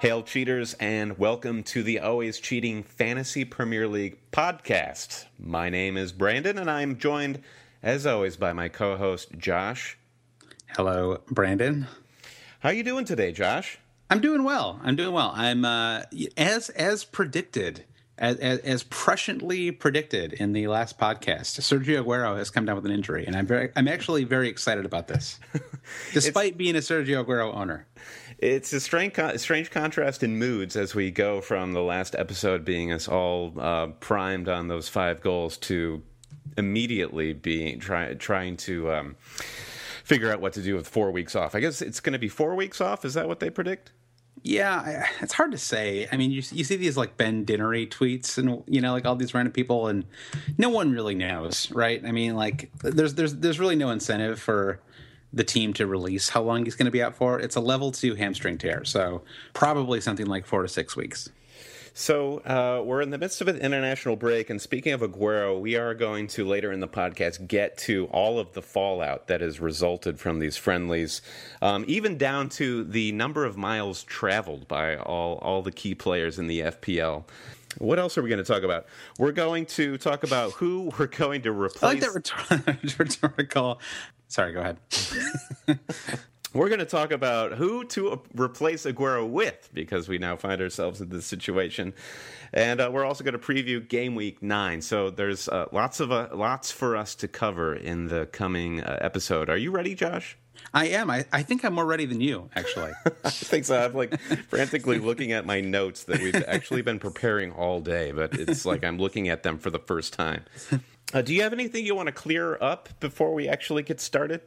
Hail, cheaters, and welcome to the Always Cheating Fantasy Premier League podcast. My name is Brandon, and I'm joined, as always, by my co-host Josh. Hello, Brandon. How are you doing today, Josh? I'm doing well. I'm doing well. I'm uh, as as predicted, as, as, as presciently predicted in the last podcast. Sergio Aguero has come down with an injury, and I'm very, I'm actually very excited about this, despite being a Sergio Aguero owner. It's a strange, strange contrast in moods as we go from the last episode being us all uh, primed on those five goals to immediately being try, trying to um, figure out what to do with four weeks off. I guess it's going to be four weeks off. Is that what they predict? Yeah, it's hard to say. I mean, you you see these like Ben Dinnery tweets, and you know, like all these random people, and no one really knows, right? I mean, like there's there's there's really no incentive for the team to release how long he's going to be out for. It's a level two hamstring tear, so probably something like four to six weeks. So uh, we're in the midst of an international break, and speaking of Aguero, we are going to later in the podcast get to all of the fallout that has resulted from these friendlies, um, even down to the number of miles traveled by all all the key players in the FPL. What else are we going to talk about? We're going to talk about who we're going to replace. I like that rhetorical Sorry, go ahead. We're going to talk about who to replace Aguero with because we now find ourselves in this situation, and uh, we're also going to preview Game Week Nine. So there's uh, lots of uh, lots for us to cover in the coming uh, episode. Are you ready, Josh? I am. I, I think I'm more ready than you, actually. I think so. I'm like frantically looking at my notes that we've actually been preparing all day, but it's like I'm looking at them for the first time. Uh, do you have anything you want to clear up before we actually get started?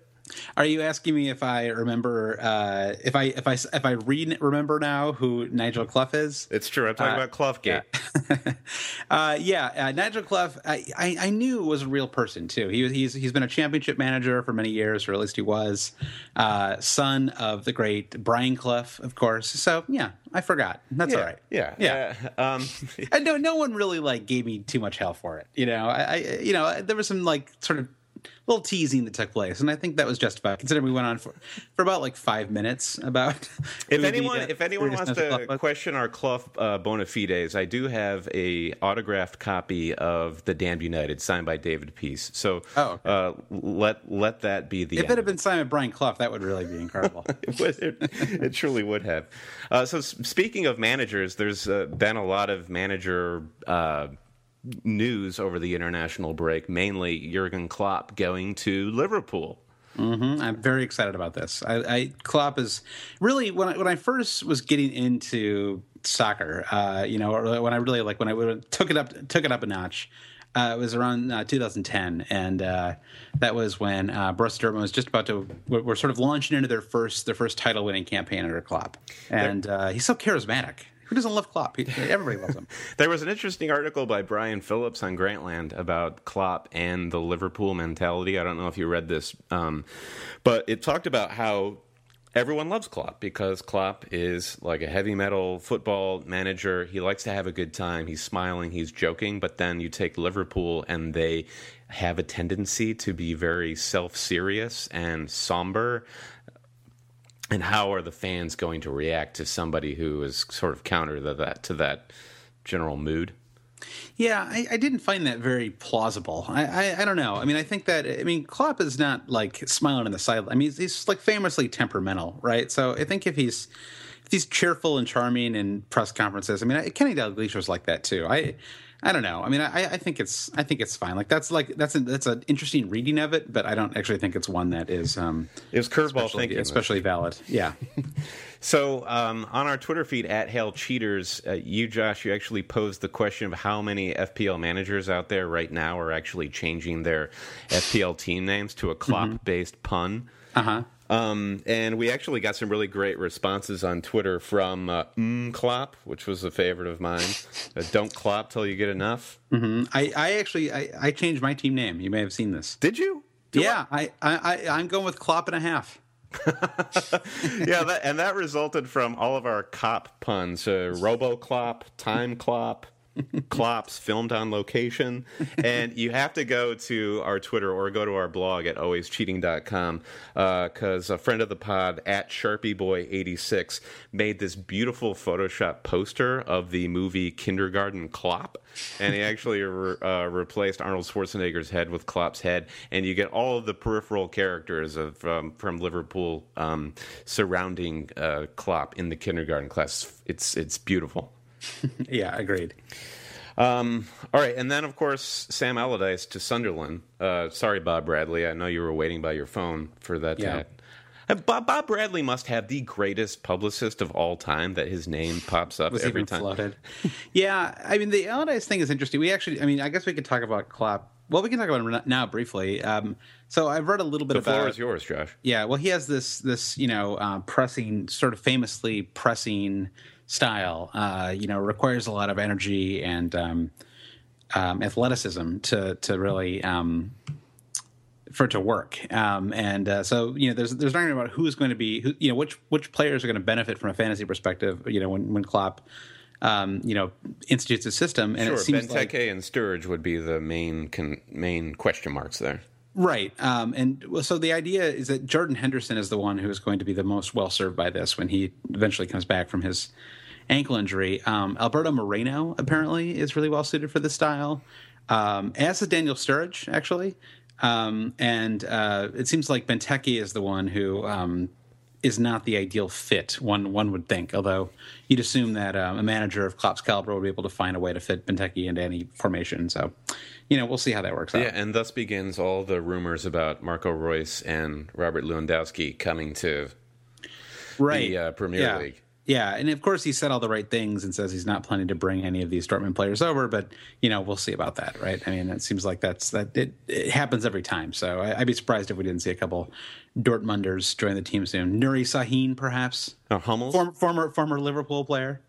Are you asking me if I remember uh, if I if I if I read remember now who Nigel Clough is? It's true. I'm talking uh, about Cloughgate. Yeah, uh, yeah uh, Nigel Clough. I, I, I knew was a real person too. He he's he's been a championship manager for many years, or at least he was. Uh, son of the great Brian Clough, of course. So yeah, I forgot. That's yeah, all right. Yeah, yeah. Um, and no, no one really like gave me too much hell for it. You know, I, I you know there was some like sort of little teasing that took place, and I think that was justified considering we went on for, for about like five minutes about. If anyone, if anyone wants to question our Clough uh, bona fides, I do have a autographed copy of the Damned United signed by David Peace. So oh, okay. uh, let let that be the. If it had been signed by Brian Clough, that would really be incredible. it, would, it, it, truly would have. Uh, so speaking of managers, there's uh, been a lot of manager uh, news over the international break, mainly Jurgen Klopp going to Liverpool. Mm-hmm. I'm very excited about this. I, I Klopp is really when I, when I first was getting into soccer, uh, you know, when I really like when I took it up took it up a notch. Uh, it was around uh, 2010, and uh, that was when uh, Borussia Dortmund was just about to. We're, sort of launching into their first their first title winning campaign under Klopp, and uh, he's so charismatic Who doesn't love Klopp? Everybody loves him. there was an interesting article by Brian Phillips on Grantland about Klopp and the Liverpool mentality. I don't know if you read this, um, but it talked about how everyone loves Klopp because Klopp is like a heavy metal football manager. He likes to have a good time. He's smiling, he's joking, but then you take Liverpool and they have a tendency to be very self serious and somber. And how are the fans going to react to somebody who is sort of counter to that to that general mood? Yeah, I, I, didn't find that very plausible. I, I, I, don't know. I mean, I think that I mean Klopp is not like smiling on the side. I mean, he's, he's like famously temperamental, right? So I think if he's if he's cheerful and charming in press conferences, I mean, Kenny Dalglish was like that too. I I don't know. I mean, I, I think it's I think it's fine. Like that's like that's a, that's an interesting reading of it, but I don't actually think it's one that is um it was curveball thinking, especially valid. Yeah. so um, on our Twitter feed at Hail Cheaters, uh, you Josh, you actually posed the question of how many FPL managers out there right now are actually changing their FPL team names to a Klopp based mm-hmm. pun. Uh huh. Um, and we actually got some really great responses on Twitter from uh, mm Klopp, which was a favorite of mine. Uh, Don't Klopp till you get enough. Mm-hmm. I, I actually I, I, changed my team name. You may have seen this. Did you? Do yeah, I, I, I am going with Klopp and a half. yeah, that, and that resulted from all of our Klopp puns: uh, Robo Klopp, Time Klopp, Klops filmed on location. And you have to go to our Twitter or go to our blog at alwayscheating.com because uh, a friend of the pod at SharpieBoy86 made this beautiful Photoshop poster of the movie Kindergarten Klopp. And he actually re- uh, replaced Arnold Schwarzenegger's head with Klopp's head. And you get all of the peripheral characters of um, from Liverpool um, surrounding uh, Klopp in the kindergarten class. It's, it's beautiful. yeah, agreed. Um, all right, and then of course Sam Allardyce to Sunderland. Uh, sorry, Bob Bradley. I know you were waiting by your phone for that. Yeah. Bob, Bob Bradley must have the greatest publicist of all time that his name pops up Was every time. Flooded. yeah, I mean the Allardyce thing is interesting. We actually, I mean, I guess we could talk about Klopp. Well, we can talk about him now briefly. Um, so I've read a little bit the about. The floor is yours, Josh. Yeah, well, he has this this you know uh, pressing, sort of famously pressing style. Uh, you know, requires a lot of energy and um, um, athleticism to to really um, for it to work. Um, and uh, so you know, there's there's argument about who's going to be, who, you know, which which players are going to benefit from a fantasy perspective. You know, when when Klopp. Um, you know, institutes a system, and sure, it seems Benteke like and Sturridge would be the main con- main question marks there. Right. Um, and so the idea is that Jordan Henderson is the one who is going to be the most well served by this when he eventually comes back from his ankle injury. Um, Alberto Moreno apparently is really well suited for this style, um, as is Daniel Sturridge actually. Um, and uh, it seems like Benteke is the one who um, is not the ideal fit. One one would think, although you'd assume that um, a manager of Klopp's caliber would be able to find a way to fit Benteke into any formation. So, you know, we'll see how that works yeah, out. Yeah, and thus begins all the rumors about Marco Reus and Robert Lewandowski coming to right. the uh, Premier yeah. League. Yeah, and of course he said all the right things and says he's not planning to bring any of these Dortmund players over, but you know we'll see about that, right? I mean, it seems like that's that it, it happens every time. So I, would be surprised if we didn't see a couple Dortmunders join the team soon. Nuri Sahin, perhaps. Oh, Hummels, former former former Liverpool player.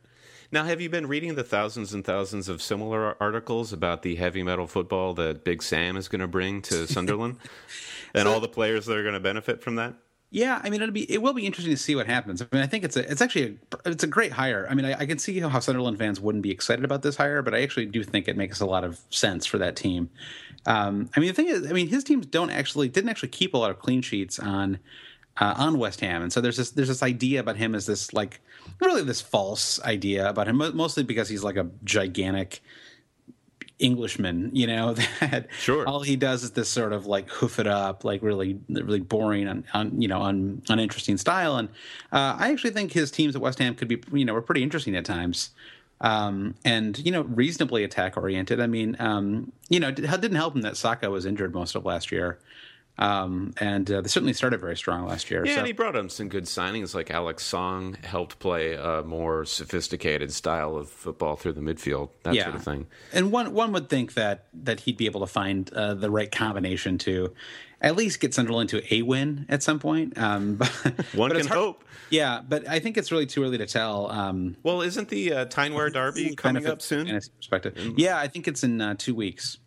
Now, have you been reading the thousands and thousands of similar articles about the heavy metal football that Big Sam is going to bring to Sunderland, and so, all the players that are going to benefit from that? Yeah, I mean it'll be it will be interesting to see what happens. I mean, I think it's a it's actually a, it's a great hire. I mean, I, I, can see how Sunderland fans wouldn't be excited about this hire, but I actually do think it makes a lot of sense for that team. Um, I mean, the thing is, I mean, his teams don't actually didn't actually keep a lot of clean sheets on uh, on West Ham, and so there's this there's this idea about him as this like really this false idea about him, mostly because he's like a gigantic Englishman, you know, that sure. all he does is this sort of like hoof it up, like really, really boring and un, you know, un, uninteresting style. And uh, I actually think his teams at West Ham could be, you know, were pretty interesting at times. Um, and you know, reasonably attack oriented. I mean, um, you know, it didn't help him that Sakho was injured most of last year. Um, and uh, they certainly started very strong last year. Yeah, so. and he brought in some good signings, like Alex Song helped play a more sophisticated style of football through the midfield, that yeah. sort of thing. And one one would think that that he'd be able to find uh, the right combination to at least get Sunderland to a win at some point. Um, but, One but can hard- hope. Yeah, but I think it's really too early to tell. Um, Well, isn't the uh, Tyne-Wear Derby coming benefit up soon? Perspective. Yeah, I think it's in uh, two weeks.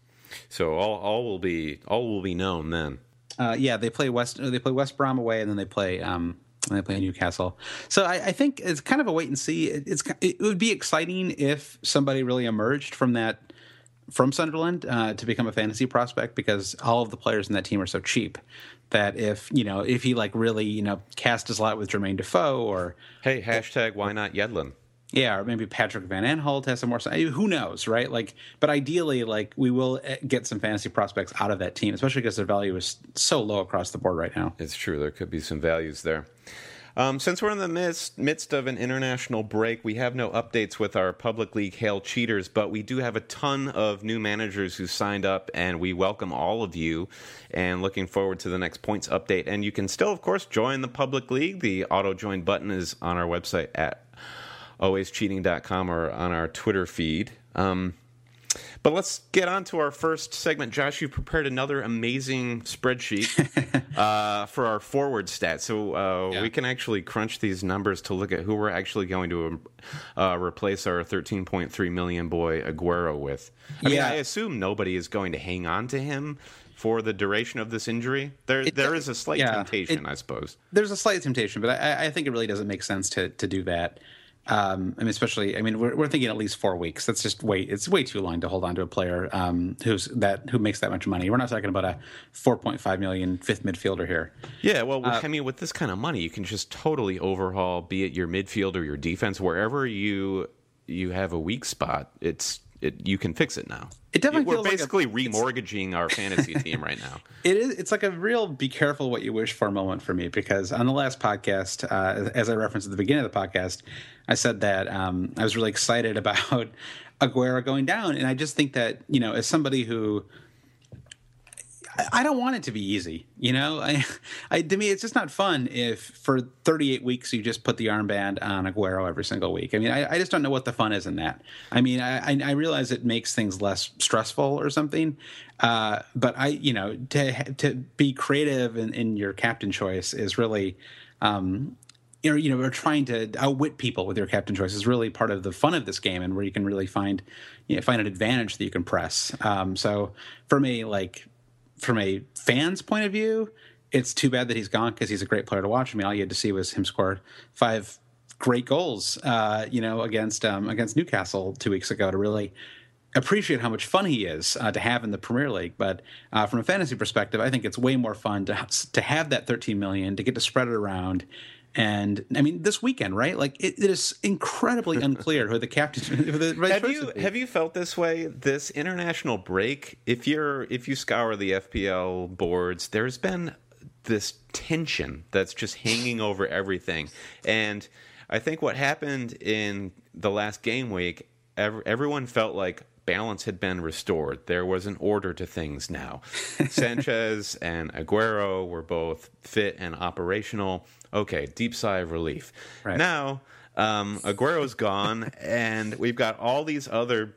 So all all will be all will be known then. Uh, yeah, they play West. They play West Brom away, and then they play. Um, and they play Newcastle. So I, I think it's kind of a wait and see. It, it's it would be exciting if somebody really emerged from that from Sunderland uh, to become a fantasy prospect because all of the players in that team are so cheap that if you know if he like really you know cast his lot with Jermaine Defoe or Hey, hashtag why not Yedlin? Yeah, or maybe Patrick Van Aanholt has some more. Who knows, right? Like, but ideally, like we will eh, get some fantasy prospects out of that team, especially because their value is so low across the board right now. It's true. There could be some values there. Um, since we're in the midst, midst of an international break, we have no updates with our public league hail cheaters, but we do have a ton of new managers who signed up, and we welcome all of you. And looking forward to the next points update. And you can still, of course, join the public league. The auto join button is on our website at alwayscheating.com or on our Twitter feed. Um, but let's get on to our first segment. Josh, you prepared another amazing spreadsheet uh, for our forward stats. So uh, Yeah. we can actually crunch these numbers to look at who we're actually going to uh, replace our 13.3 million boy Aguero with. I mean, I assume nobody is going to hang on to him for the duration of this injury. There, It there is a slight yeah, temptation, it- I suppose. There's a slight temptation, but I, I think it really doesn't make sense to to do that. Um, I mean, especially, I mean, we're, we're thinking at least four weeks. That's just way, it's way too long to hold on to a player um, who's that who makes that much money. We're not talking about a 4.5 million fifth midfielder here. Yeah, well, Uh, I mean, with this kind of money, you can just totally overhaul, be it your midfield or your defense, wherever you you have a weak spot. It's it you can fix it now. It definitely We're feels like a- basically remortgaging our fantasy team right now. It is. It's like a real be careful what you wish for moment for me because on the last podcast, uh, as I referenced at the beginning of the podcast, I said that um, I was really excited about Aguero going down, and I just think that you know, as somebody who I- don't want it to be easy, you know. I, I, to me, it's just not fun if for 38 weeks you just put the armband on Aguero every single week. I mean, I, I just don't know what the fun is in that. I mean, I, I- I realize it makes things less stressful or something, uh, but I, you know, to to be creative in, in your captain choice is really. Um, you know, you know, we're trying to outwit people with your captain choice is really part of the fun of this game, and where you can really find, you know, find an advantage that you can press. Um, so for me, like from a fan's point of view, it's too bad that he's gone because he's a great player to watch. I mean, all you had to see was him score five great goals, uh, you know, against um, against Newcastle two weeks ago to really appreciate how much fun he is uh, to have in the Premier League. But uh, from a fantasy perspective, I think it's way more fun to to have that 13 million to get to spread it around. And I mean, this weekend, right? Like it, it is incredibly unclear who the captain. Who the right have you have you felt this way? This international break, if you're if you scour the FPL boards, there's been this tension that's just hanging over everything. And I think what happened in the last game week, ev- everyone felt like balance had been restored. There was an order to things now. Sanchez and Aguero were both fit and operational. Okay, deep sigh of relief. Right. Now, um, Aguero's gone, and we've got all these other.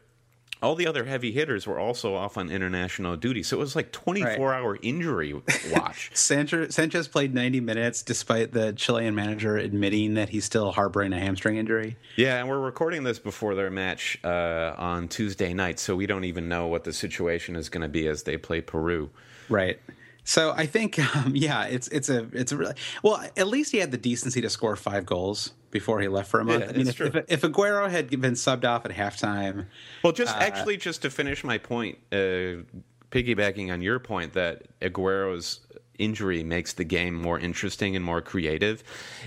All the other heavy hitters were also off on international duty, so it was like twenty-four hour injury watch. Sanchez, Sanchez played 90 minutes despite the Chilean manager admitting that he's still harboring a hamstring injury. Yeah, and we're recording this before their match uh, on Tuesday night, so we don't even know what the situation is going to be as they play Peru. Right. So I think, um, yeah, it's it's a it's a really well. At least he had the decency to score five goals before he left for a month. Yeah, I mean, if, if if Aguero had been subbed off at halftime, Well, just actually, just to finish my point, uh, piggybacking on your point that Aguero's injury makes the game more interesting and more creative,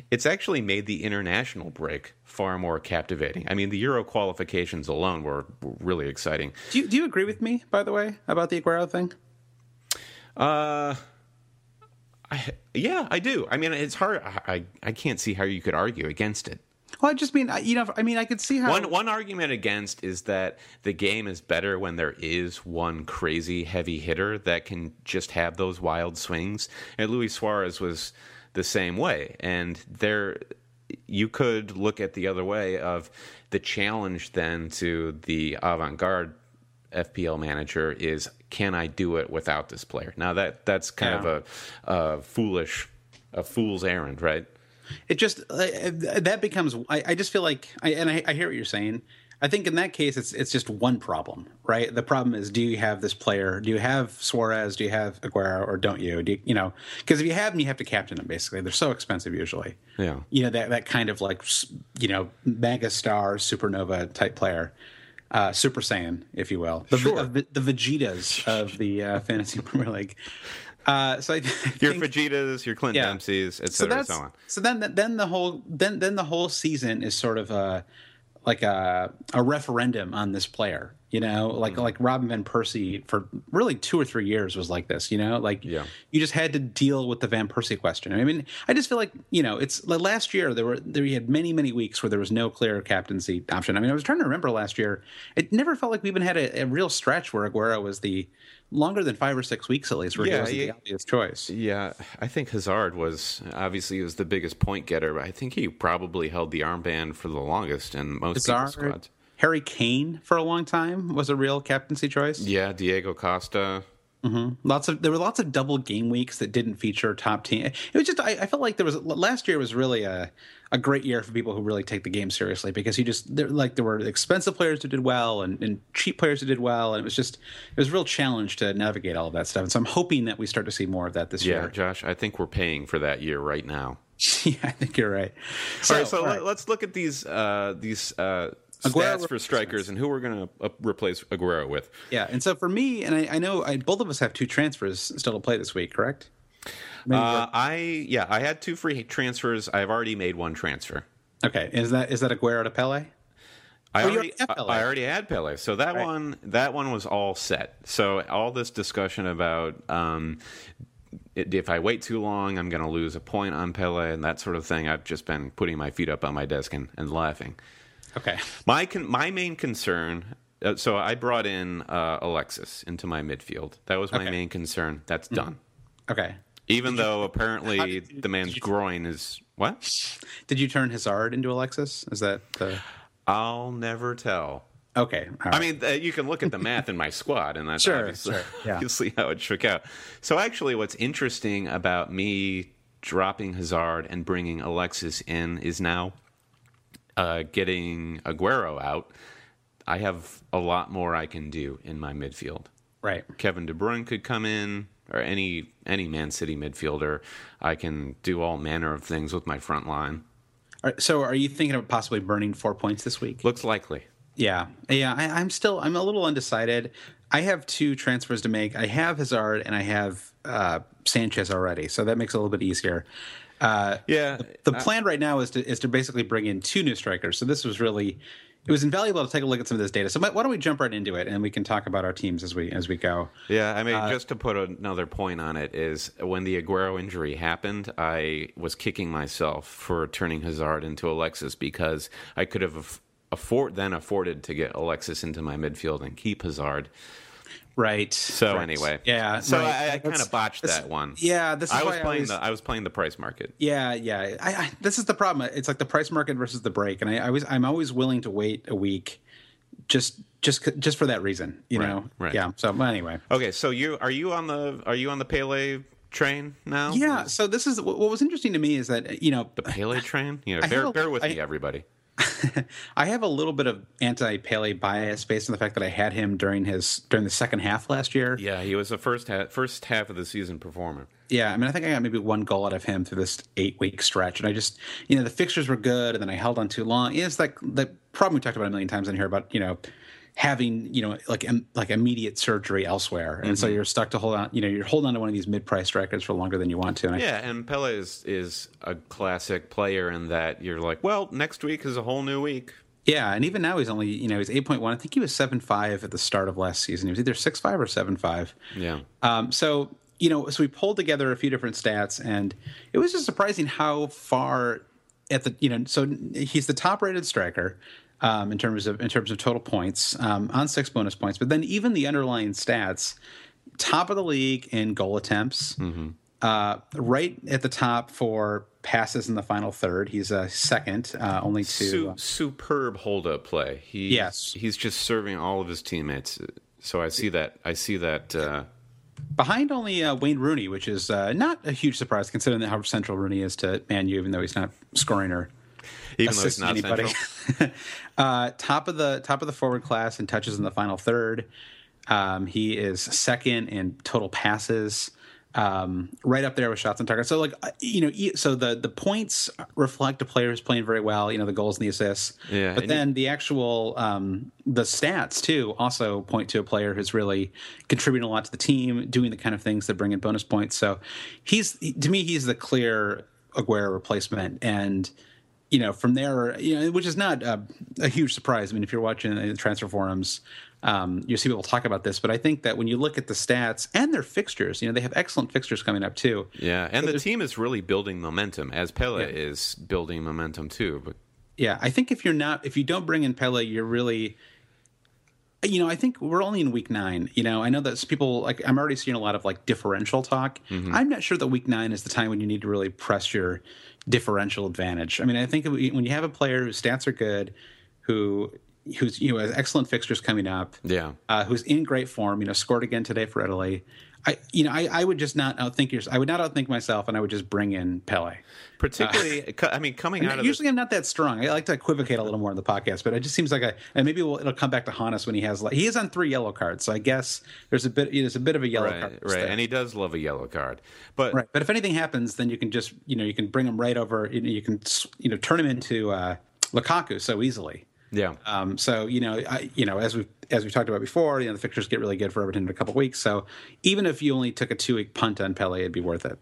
it's actually made the international break far more captivating. I mean, the Euro qualifications alone were, were really exciting. do you do you agree with me? By the way, about the Aguero thing? Uh, I, yeah, I do. I mean, it's hard. I, I can't see how you could argue against it. Well, I just mean, you know, I mean, I could see how one one argument against is that the game is better when there is one crazy heavy hitter that can just have those wild swings. And Luis Suarez was the same way, and there you could look at the other way of the challenge then to the avant-garde FPL manager is can I do it without this player? Now that that's kind yeah. of a, a foolish a fool's errand, right? It just uh, that becomes. I, I, just feel like, I, and I, I hear what you're saying. I think in that case, it's it's just one problem, right? The problem is, do you have this player? Do you have Suarez? Do you have Aguero, or don't you? Do you, you know? Because if you have them, you have to captain them. Basically, they're so expensive usually. Yeah. You know that that kind of like you know mega star supernova type player. Uh, Super Saiyan, if you will, the, sure. the, the Vegetas of the uh, fantasy Premier League. Uh, so I think, your Vegetas, your Clint yeah. Dempsey's, etc. So, so on. So then, then the whole then then the whole season is sort of a like a a referendum on this player. You know, like mm-hmm. like Robin van Persie for really two or three years was like this. You know, like yeah. you just had to deal with the Van Persie question. I mean, I just feel like you know, it's like last year there were there we had many many weeks where there was no clear captaincy option. I mean, I was trying to remember last year. It never felt like we even had a, a real stretch where Aguero was the longer than five or six weeks at least, where yeah, yeah, the obvious choice. Yeah, I think Hazard was obviously he was the biggest point getter, but I think he probably held the armband for the longest and most Hazard, squads. Harry Kane for a long time was a real captaincy choice. Yeah, Diego Costa. Mm-hmm. Lots of there were lots of double game weeks that didn't feature top team. It was just I, I, felt like there was last year was really a a great year for people who really take the game seriously because you just there like there were expensive players who did well and, and cheap players who did well and it was just it was a real challenge to navigate all of that stuff. And so I'm hoping that we start to see more of that this yeah, year. Yeah, Josh, I think we're paying for that year right now. yeah, I think you're right. So, all right, so all right. let's look at these uh, these uh, Aguero stats for strikers and who we're going to uh, replace Aguero with. Yeah, and so for me, and I, I know I, both of us have two transfers still to play this week, correct? Uh, I yeah, I had two free transfers. I've already made one transfer. Okay, is that is that Aguero to Pellè? I, oh, already, I already had Pellè, so that right. one that one was all set. So all this discussion about um, if I wait too long, I'm going to lose a point on Pellè and that sort of thing. I've just been putting my feet up on my desk and, and laughing. Okay. My con- my main concern. Uh, so I brought in uh, Alexis into my midfield. That was my okay. main concern. That's mm-hmm. done. Okay. Even did though you, apparently the man's groin is what? Did you turn Hazard into Alexis? Is that the? I'll never tell. Okay. Right. I mean, uh, you can look at the math in my squad, and that's sure, obviously, sure. Yeah. you'll see how it shook out. So, actually, what's interesting about me dropping Hazard and bringing Alexis in is now uh, getting Aguero out, I have a lot more I can do in my midfield. Right. Kevin De Bruyne could come in, or any any Man City midfielder. I can do all manner of things with my front line. so, are you thinking of possibly burning four points this week? Looks likely. Yeah, yeah. I, I'm still I'm a little undecided. I have two transfers to make. I have Hazard and I have uh, Sanchez already, so that makes it a little bit easier. Uh, yeah. The, the plan right now is to is to basically bring in two new strikers. So this was really it was invaluable to take a look at some of this data. So why don't we jump right into it and we can talk about our teams as we as we go. Yeah, I mean, uh, just to put another point on it is when the Aguero injury happened, I was kicking myself for turning Hazard into Alexis because I could have afford then afforded to get Alexis into my midfield and keep Hazard. Right. So right. anyway, yeah. So right. I, I kind of botched that one. Yeah, this is I was playing I was, the I was playing the price market. Yeah, yeah. I, I, this is the problem. It's like the price market versus the break, and I, I was I'm always willing to wait a week, just just just for that reason. You right, know. Right. Yeah. So anyway. Okay. So you are you on the are you on the Pellè train now? Yeah. So this is what was interesting to me is that you know the Pellè train. You know, bear, bear with me, everybody. I have a little bit of anti-Pellè bias based on the fact that I had him during his during the second half last year. Yeah, he was the first half, first half of the season performer. Yeah, I mean, I think I got maybe one goal out of him through this eight week stretch, and I just, you know, the fixtures were good, and then I held on too long. It's like the problem we talked about a million times in here about, you know, having you know like like immediate surgery elsewhere, and mm-hmm. so you're stuck to hold on. You know, you're holding on to one of these mid-price strikers for longer than you want to. And yeah, I, and Pellè is is a classic player in that you're like, well, next week is a whole new week. Yeah, and even now he's only you know he's eight point one. I think he was seven five at the start of last season. He was either six five or seven five. Yeah. Um. So you know, so we pulled together a few different stats, and it was just surprising how far at the you know so he's the top rated striker um, in terms of in terms of total points um, on six bonus points, but then even the underlying stats, top of the league in goal attempts, Mm-hmm. uh, right at the top for passes in the final third. He's a second, uh, only to Su- superb hold up play. He, Yes. he's just serving all of his teammates. So I see that. I see that. Uh, behind only uh, Wayne Rooney, which is uh, not a huge surprise considering how central Rooney is to Man U, even though he's not scoring or even though he's not anybody. central. uh, top of the top of the forward class and touches in the final third. Um, he is second in total passes, um, right up there with shots on target. So like uh, you know, so the the points reflect a player who's playing very well. You know, the goals and the assists. Yeah, but then the actual um, the stats too also point to a player who's really contributing a lot to the team, doing the kind of things that bring in bonus points. So he's to me he's the clear Aguero replacement and you know, from there, you know, which is not a, a huge surprise. I mean, if you're watching the transfer forums, um, you see people talk about this. But I think that when you look at the stats and their fixtures, you know, they have excellent fixtures coming up too. Yeah, and the team is really building momentum as Pellè is building momentum too. But Yeah, I think if you're not, if you don't bring in Pellè, you're really, you know, I think we're only in week nine. You know, I know that people like I'm already seeing a lot of like differential talk. I'm not sure that week nine is the time when you need to really press your differential advantage. I mean, I think when you have a player whose stats are good, who who's you know has excellent fixtures coming up, yeah, uh, who's in great form, you know, scored again today for Italy. I, you know, I, I would just not outthink yours. I would not outthink myself, and I would just bring in Pellè. particularly. co- I mean, coming out of Usually, I'm not that strong. I like to equivocate a little more in the podcast, but it just seems like I. And maybe we'll, it'll come back to haunt us when he has like he is on three yellow cards. So I guess there's a bit there's a bit of a yellow right, card. right, there. and he does love a yellow card. But right. But if anything happens, then you can just you know you can bring him right over. You, know, you can you know turn him into uh, Lukaku so easily. yeah, Um, so you know, I, you know, as we as we talked about before, you know, the fixtures get really good for Everton in a couple weeks. So even if you only took a two week punt on Pellè, it'd be worth it.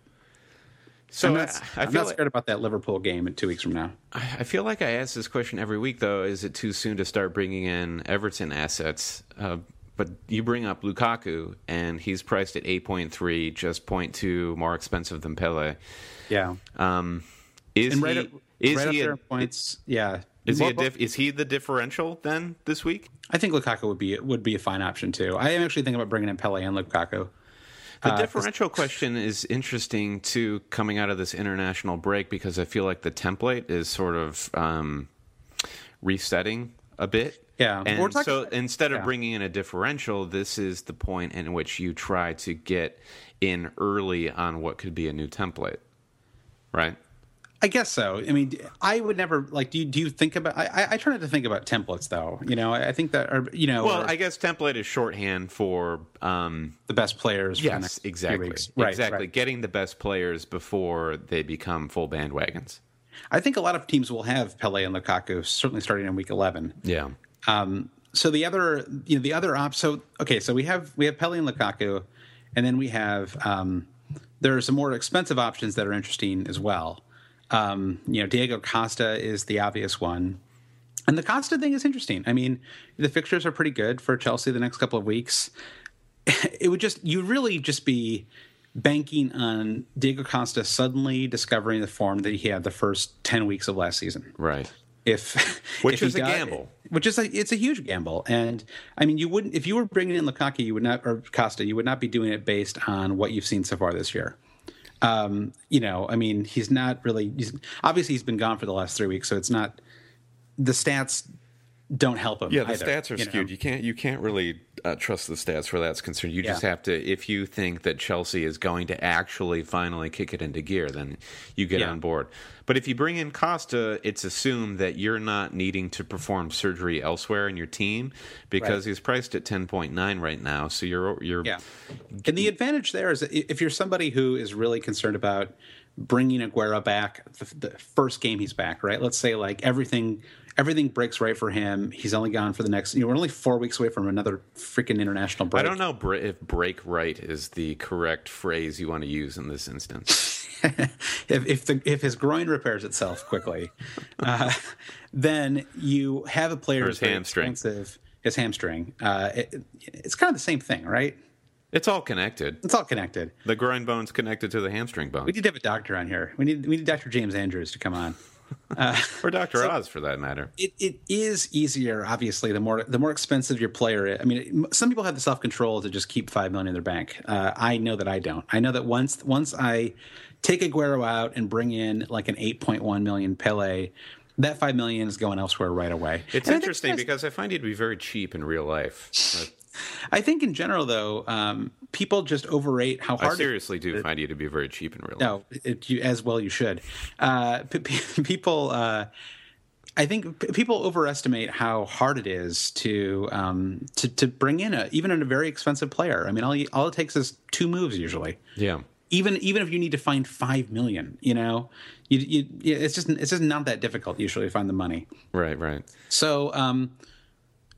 so I'm not, I I'm feel not like, scared about that Liverpool game in two weeks from now. I feel like I ask this question every week though. Is it too soon to start bringing in Everton assets? Uh, but you bring up Lukaku, and he's priced at eight point three, just 0.2 more expensive than Pellè. Yeah, Um, is and right, he? up, is right he? there A, in points. Yeah, is he a diff, Is he the differential then this week? I think Lukaku would be would be a fine option too. I am actually thinking about bringing in Pellè and Lukaku. The differential question is interesting too, coming out of this international break, because I feel like the template is sort of um, resetting a bit. Yeah, and talking- so instead of yeah. bringing in a differential, this is the point in which you try to get in early on what could be a new template, right? I guess so. I mean, I would never like. Do you, do you think about? I, I- try not to think about templates though. You know, I, think that are you know Well, are I guess template is shorthand for um, the best players. Yes, exactly. Right, exactly, right. getting the best players before they become full bandwagons. I think a lot of teams will have Pellè and Lukaku certainly starting in week eleven. Yeah. Um, so the other, you know, the other op. So okay, so we have we have Pellè and Lukaku, and then we have um, there are some more expensive options that are interesting as well. Um, you know, Diego Costa is the obvious one, and the Costa thing is interesting. I mean, the fixtures are pretty good for Chelsea the next couple of weeks. It would just you really just be banking on Diego Costa suddenly discovering the form that he had the first ten weeks of last season Right. if Which if is a gamble. which is a it's a huge gamble and i mean you wouldn't if you were bringing in Lukaku you would not or costa you would not be doing it based on what you've seen so far this year um you know i mean he's not really he's, obviously he's been gone for the last three weeks so it's not the stats don't help him Yeah, the either, stats are you know? skewed. You can't you can't really uh, trust the stats where that's concerned. You just have to if you think that Chelsea is going to actually finally kick it into gear, then you get Yeah. on board. But if you bring in Costa, it's assumed that you're not needing to perform surgery elsewhere in your team because Right. he's priced at 10.9 right now. So you're you're Yeah. And the advantage there is that if you're somebody who is really concerned about bringing Aguero back the, the first game he's back, right? Let's say like everything everything breaks right for him. He's only gone for the next. You know, we're only four weeks away from another freaking international break. I don't know if break right is the correct phrase you want to use in this instance. if if, the, if his groin repairs itself quickly, uh, then you have a player who's his hamstring. His hamstring. Uh, it, it's kind of the same thing, right? It's all connected. It's all connected. The groin bone's connected to the hamstring bone. We need to have a doctor on here. We need we need Dr. James Andrews to come on. uh, or Doctor so Oz, for that matter. It, it is easier, obviously, the more the more expensive your player. Is. I mean, some people have the self control to just keep five million in their bank. Uh, I know that I don't. I know that once once I take Aguero out and bring in like an eight point one million Pellè that five million is going elsewhere right away. It's and interesting I because I find you to be very cheap in real life. I think in general, though, um, people just overrate how hard. I seriously do it, find you to be very cheap in real life. No, it, you, as well you should. Uh, p- p- people, uh, I think p- people overestimate how hard it is to um, to to bring in a even in a very expensive player. I mean, all you, all it takes is two moves usually. Yeah. Even even if you need to find five million, you know, you, you it's just it's just not that difficult usually to find the money. Right. Right. So. Um,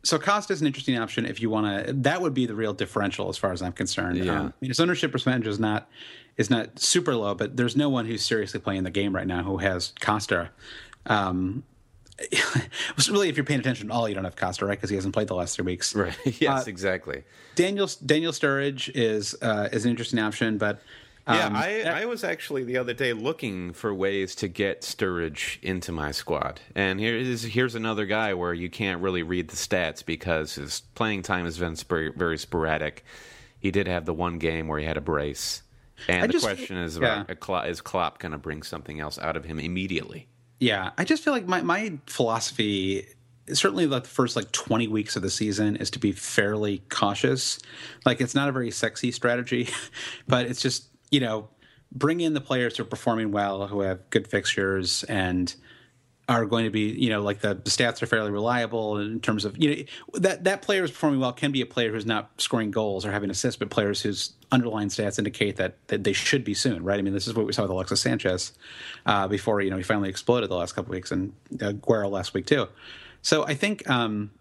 so Costa is an interesting option if you want to. That would be the real differential as far as I'm concerned. Yeah. Um, I mean, his ownership percentage is not is not super low, but there's no one who's seriously playing the game right now who has Costa. Um, really, if you're paying attention at all, you don't have Costa, right? Because he hasn't played the last three weeks. Right. yes, uh, exactly. Daniel Daniel Sturridge is uh, is an interesting option, but yeah, um, I, I was actually the other day looking for ways to get Sturridge into my squad, and here is here's another guy where you can't really read the stats because his playing time has been very sporadic. He did have the one game where he had a brace, and I the just, question is, yeah. about, is Klopp going to bring something else out of him immediately? Yeah, I just feel like my my philosophy certainly like the first like 20 weeks of the season is to be fairly cautious like it's not a very sexy strategy but it's just you know, bring in the players who are performing well, who have good fixtures, and are going to be, you know, like the, the stats are fairly reliable in terms of, you know, that that player is performing well can be a player who's not scoring goals or having assists, but players whose underlying stats indicate that, that they should be soon, right? I mean, this is what we saw with Alexis Sanchez uh, before, you know, he finally exploded the last couple weeks and uh, Guerrero last week too. So I think um,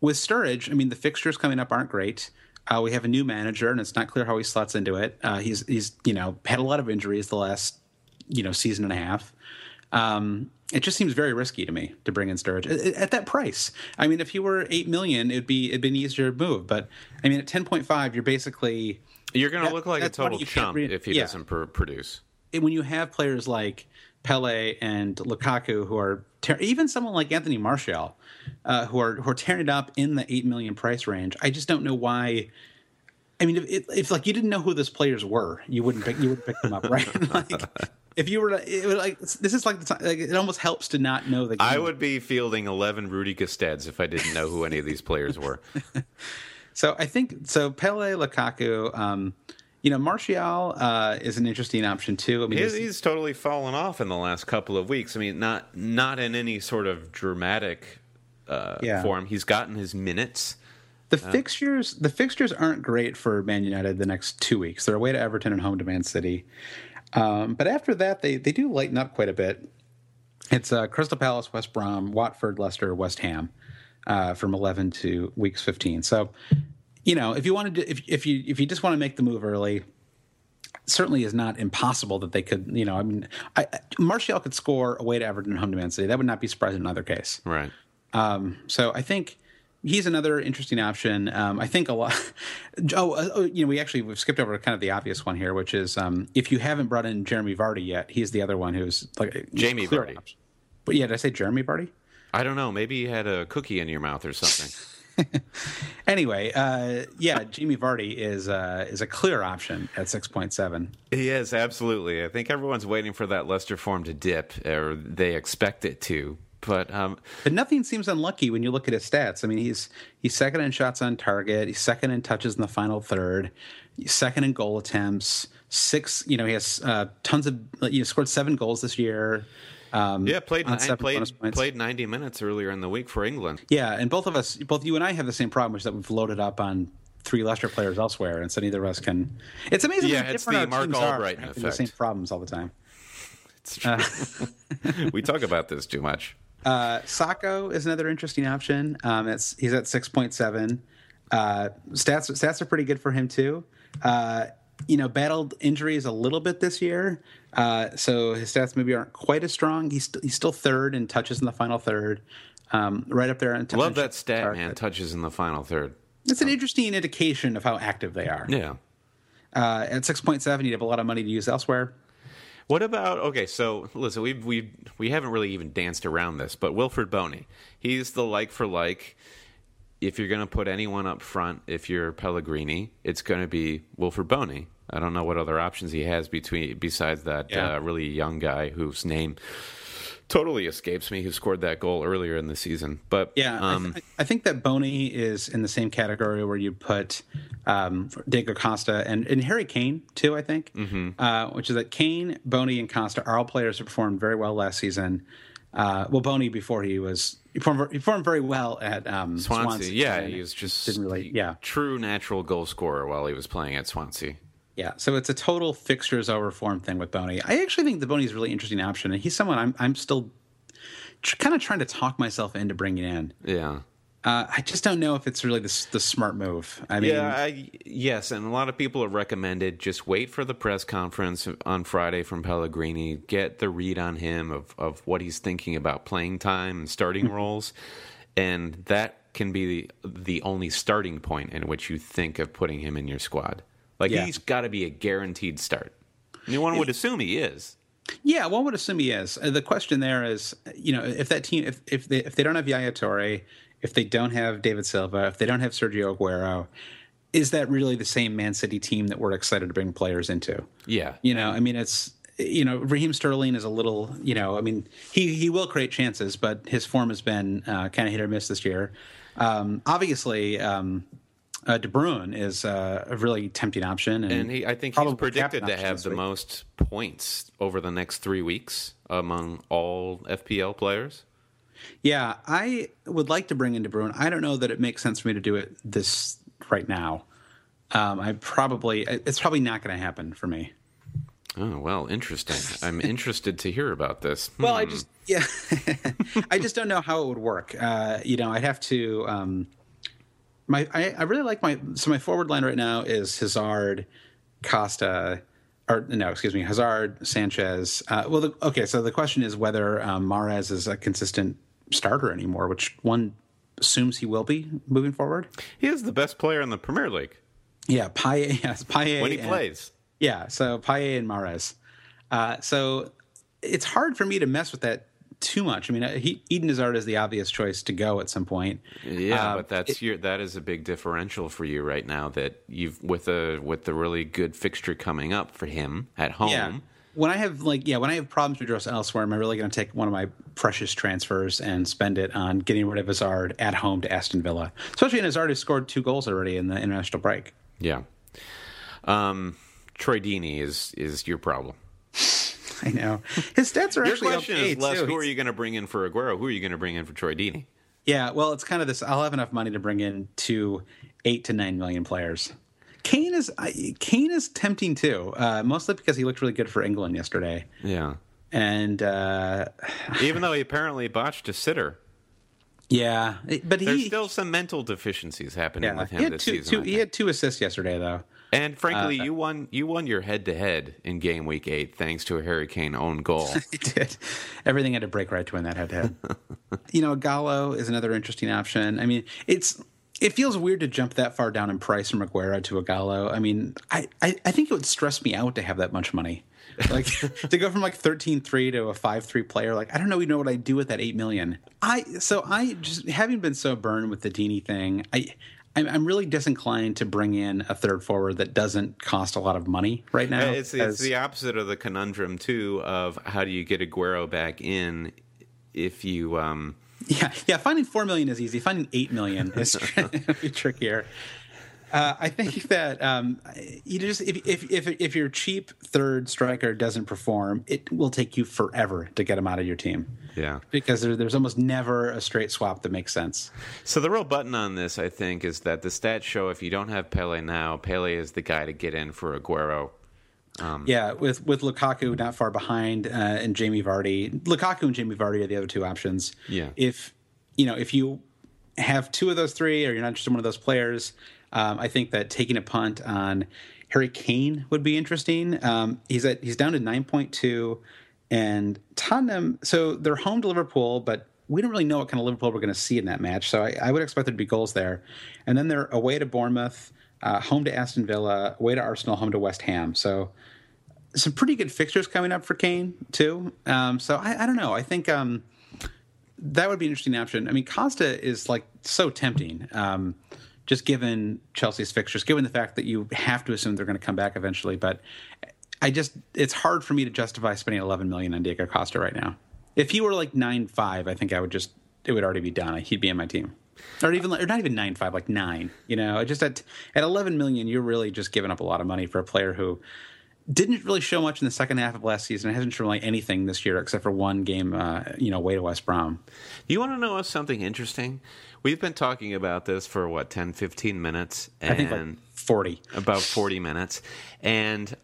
with Sturridge, I mean, the fixtures coming up aren't great. Uh, we have a new manager, and it's not clear how he slots into it. Uh, he's he's you know had a lot of injuries the last you know season and a half. Um, it just seems very risky to me to bring in Sturridge at, at, that price. I mean, if he were eight million, it'd be it'd be an easier move. But I mean, at ten point five, you're basically you're going to look like a total chump re- if he yeah. doesn't pr- produce. When you have players like Pellè and Lukaku, who are ter- even someone like Anthony Martial, uh, who are who are tearing it up in the eight million price range. I just don't know why. I mean, if, if like you didn't know who those players were, you wouldn't pick, you wouldn't pick them up, right? like, if you were to, would, like this is like the time, like, it almost helps to not know the. Game. I would be fielding eleven Rudy Gestedes if I didn't know who any of these players were. so I think so. Pellè, Lukaku. Um, you know, Martial uh, is an interesting option too. I mean, he's, he's, totally fallen off in the last couple of weeks. I mean, not not in any sort of dramatic uh, yeah. form. He's gotten his minutes. The uh, fixtures the fixtures aren't great for Man United the next two weeks. They're away to Everton and home to Man City. Um, but after that, they they do lighten up quite a bit. It's uh, Crystal Palace, West Brom, Watford, Leicester, West Ham, uh, from eleven to weeks fifteen. So you know, if you wanted to, if if you if you just want to make the move early, certainly is not impossible that they could. You know, I mean, I, Martial could score away to Everton, home to Man City. That would not be surprising in either case. Right. Um, so I think he's another interesting option. Um, I think a lot. Oh, uh, oh, you know, we actually we've skipped over kind of the obvious one here, which is um, if you haven't brought in Jeremy Vardy yet, he's the other one who's like Jamie Vardy. Option. But yeah, did I say Jeremy Vardy? I don't know. Maybe you had a cookie in your mouth or something. anyway, uh, yeah, Jamie Vardy is uh, is a clear option at six point seven. He is absolutely. I think everyone's waiting for that Leicester form to dip, or they expect it to. But um, but nothing seems unlucky when you look at his stats. I mean, he's he's second in shots on target. He's second in touches in the final third. He's second in goal attempts. Six, you know, he has uh, tons of. You know, scored seven goals this year. Um, yeah, played nine, played, played 90 minutes earlier in the week for England. Yeah, and both of us, both you and I, have the same problem, which is that we've loaded up on three lesser players elsewhere, and so neither of us can. It's amazing. Yeah, it's the Marc Albrighton effect. The same problems all the time. It's true. Uh, we talk about this too much. Uh, Sakho is another interesting option. Um, it's he's at six point seven. Uh, stats stats are pretty good for him too. Uh, you know, battled injuries a little bit this year, uh, so his stats maybe aren't quite as strong. He's st- he's still third in touches in the final third, um, right up there. In Love that stat, target. man. Touches in the final third. It's an interesting indication of how active they are. Yeah. Uh, at six point seven, you'd have a lot of money to use elsewhere. What about okay? So listen, we we we haven't really even danced around this, but Wilfried Bony, he's the like for like. If you're going to put anyone up front, if you're Pellegrini, it's going to be Wilfried Bony. I don't know what other options he has between besides that Yeah. uh, really young guy whose name totally escapes me, who scored that goal earlier in the season. But Yeah, I, um, th- I think that Bony is in the same category where you put um, Diego Costa and, and Harry Kane too. I think, mm-hmm. uh, which is that Kane, Bony, and Costa are all players who performed very well last season. Uh, well, Bony before he was he performed, he performed very well at um, Swansea, Swansea. yeah, he was just didn't really, yeah, true natural goal scorer while he was playing at Swansea. Yeah. So it's a total fixtures over form thing with Bony. I actually think the Bony is a really interesting option, and he's someone I'm I'm still tr- kind of trying to talk myself into bringing in. Yeah. Uh, I just don't know if it's really the, the smart move. I mean, yeah, I, yes, and a lot of people have recommended just wait for the press conference on Friday from Pellegrini, get the read on him of, of what he's thinking about playing time and starting Mm-hmm. roles, and that can be the, the only starting point in which you think of putting him in your squad. Like Yeah. he's got to be a guaranteed start. And one would assume he is. Yeah, one would assume he is. The question there is, you know, if that team, if if they if they don't have Yaya Toure, if they don't have David Silva, if they don't have Sergio Aguero, is that really the same Man City team that we're excited to bring players into? Yeah, You know, I mean, it's you know, Raheem Sterling is a little, you know, I mean, he he will create chances, but his form has been uh, kind of hit or miss this year. Um, obviously, um, uh, De Bruyne is uh, a really tempting option, and, and he, I think he's predicted to have the week. most points over the next three weeks among all FPL players. Yeah, I would like to bring in De Bruyne. I don't know that it makes sense for me to do it this right now. Um, I probably it's probably not going to happen for me. Oh well, interesting. I'm interested to hear about this. Well, I just yeah, I just don't know how it would work. Uh, you know, I'd have to. Um, my I, I really like my so my forward line right now is Hazard, Costa, or no, excuse me, Hazard, Sanchez. Uh, well, the, okay, so the question is whether um, Mahrez is a consistent starter anymore, which one assumes he will be moving forward. he is the best player in the Premier League Yeah, Payet, yes, Payet when he and- plays. Yeah, so Payet and Mahrez. Uh, so it's hard for me to mess with that too much. I mean, uh, he, Eden Hazard is the obvious choice to go at some point. Yeah, Uh, but that's your that is a big differential for you right now. That you've with a with the really good fixture coming up for him at home. Yeah. When I have like yeah, when I have problems to address elsewhere, am I really going to take one of my precious transfers and spend it on getting rid of Hazard at home to Aston Villa? Especially in Hazard has scored two goals already in the international break. Yeah. Um, Troy Deeney is is your problem. I know his stats are Your actually question okay is less too. who are you going to bring in for Aguero? Who are you going to bring in for Troy Deeney? Yeah, well, it's kind of this. I'll have enough money to bring in two, eight to nine million players. Kane is Kane is tempting too, uh, mostly because he looked really good for England yesterday, Yeah. and uh, Even though he apparently botched a sitter, yeah, but there's still some mental deficiencies happening yeah, with he him had this two, season. two he had two assists yesterday though. And frankly, Uh, you won you won your head to head in game week eight thanks to a Harry Kane own goal. He did. Everything had to break right to win that head to head. You know, Gallo is another interesting option. I mean, it's it feels weird to jump that far down in price from Aguero to Ighalo. I mean, I, I, I think it would stress me out to have that much money. Like to go from like thirteen three to a five three player, like I don't know even know what I'd do with that eight million. I so I just having been so burned with the Deeney thing, I I'm, I'm really disinclined to bring in a third forward that doesn't cost a lot of money right now. It's it's the opposite of the conundrum too of how do you get Aguero back in if you um Yeah, yeah. Finding four million is easy. Finding eight million is trickier. Uh, I think that um, you just if, if if if your cheap third striker doesn't perform, it will take you forever to get him out of your team yeah. because there, there's almost never a straight swap that makes sense. So the real button on this, I think, is that the stats show if you don't have Pellè now, Pellè is the guy to get in for Aguero. Yeah, with with Lukaku not far behind uh, and Jamie Vardy, Lukaku and Jamie Vardy are the other two options. Yeah. If you know if you have two of those three, or you're not interested in one of those players, um, I think that taking a punt on Harry Kane would be interesting. Um, he's at he's down to nine point two, and Tottenham. So they're home to Liverpool, but we don't really know what kind of Liverpool we're going to see in that match. So I, I would expect there to be goals there, and then they're away to Bournemouth, uh, home to Aston Villa, away to Arsenal, home to West Ham. So some pretty good fixtures coming up for Kane too. Um, so I, I, don't know. I think um, that would be an interesting option. I mean, Costa is like so tempting. Um, just given Chelsea's fixtures, given the fact that you have to assume they're going to come back eventually, but I just it's hard for me to justify spending 11 million on Diego Costa right now. If he were like nine five, I think I would just it would already be done. He'd be in my team, or even or not even nine five, like nine. You know, just at at 11 million, you're really just giving up a lot of money for a player who didn't really show much in the second half of last season. It hasn't shown like anything this year except for one game, uh, you know, away to West Brom. You want to know something interesting? We've been talking about this for what 10, 15 minutes, and I think like forty, about forty minutes, and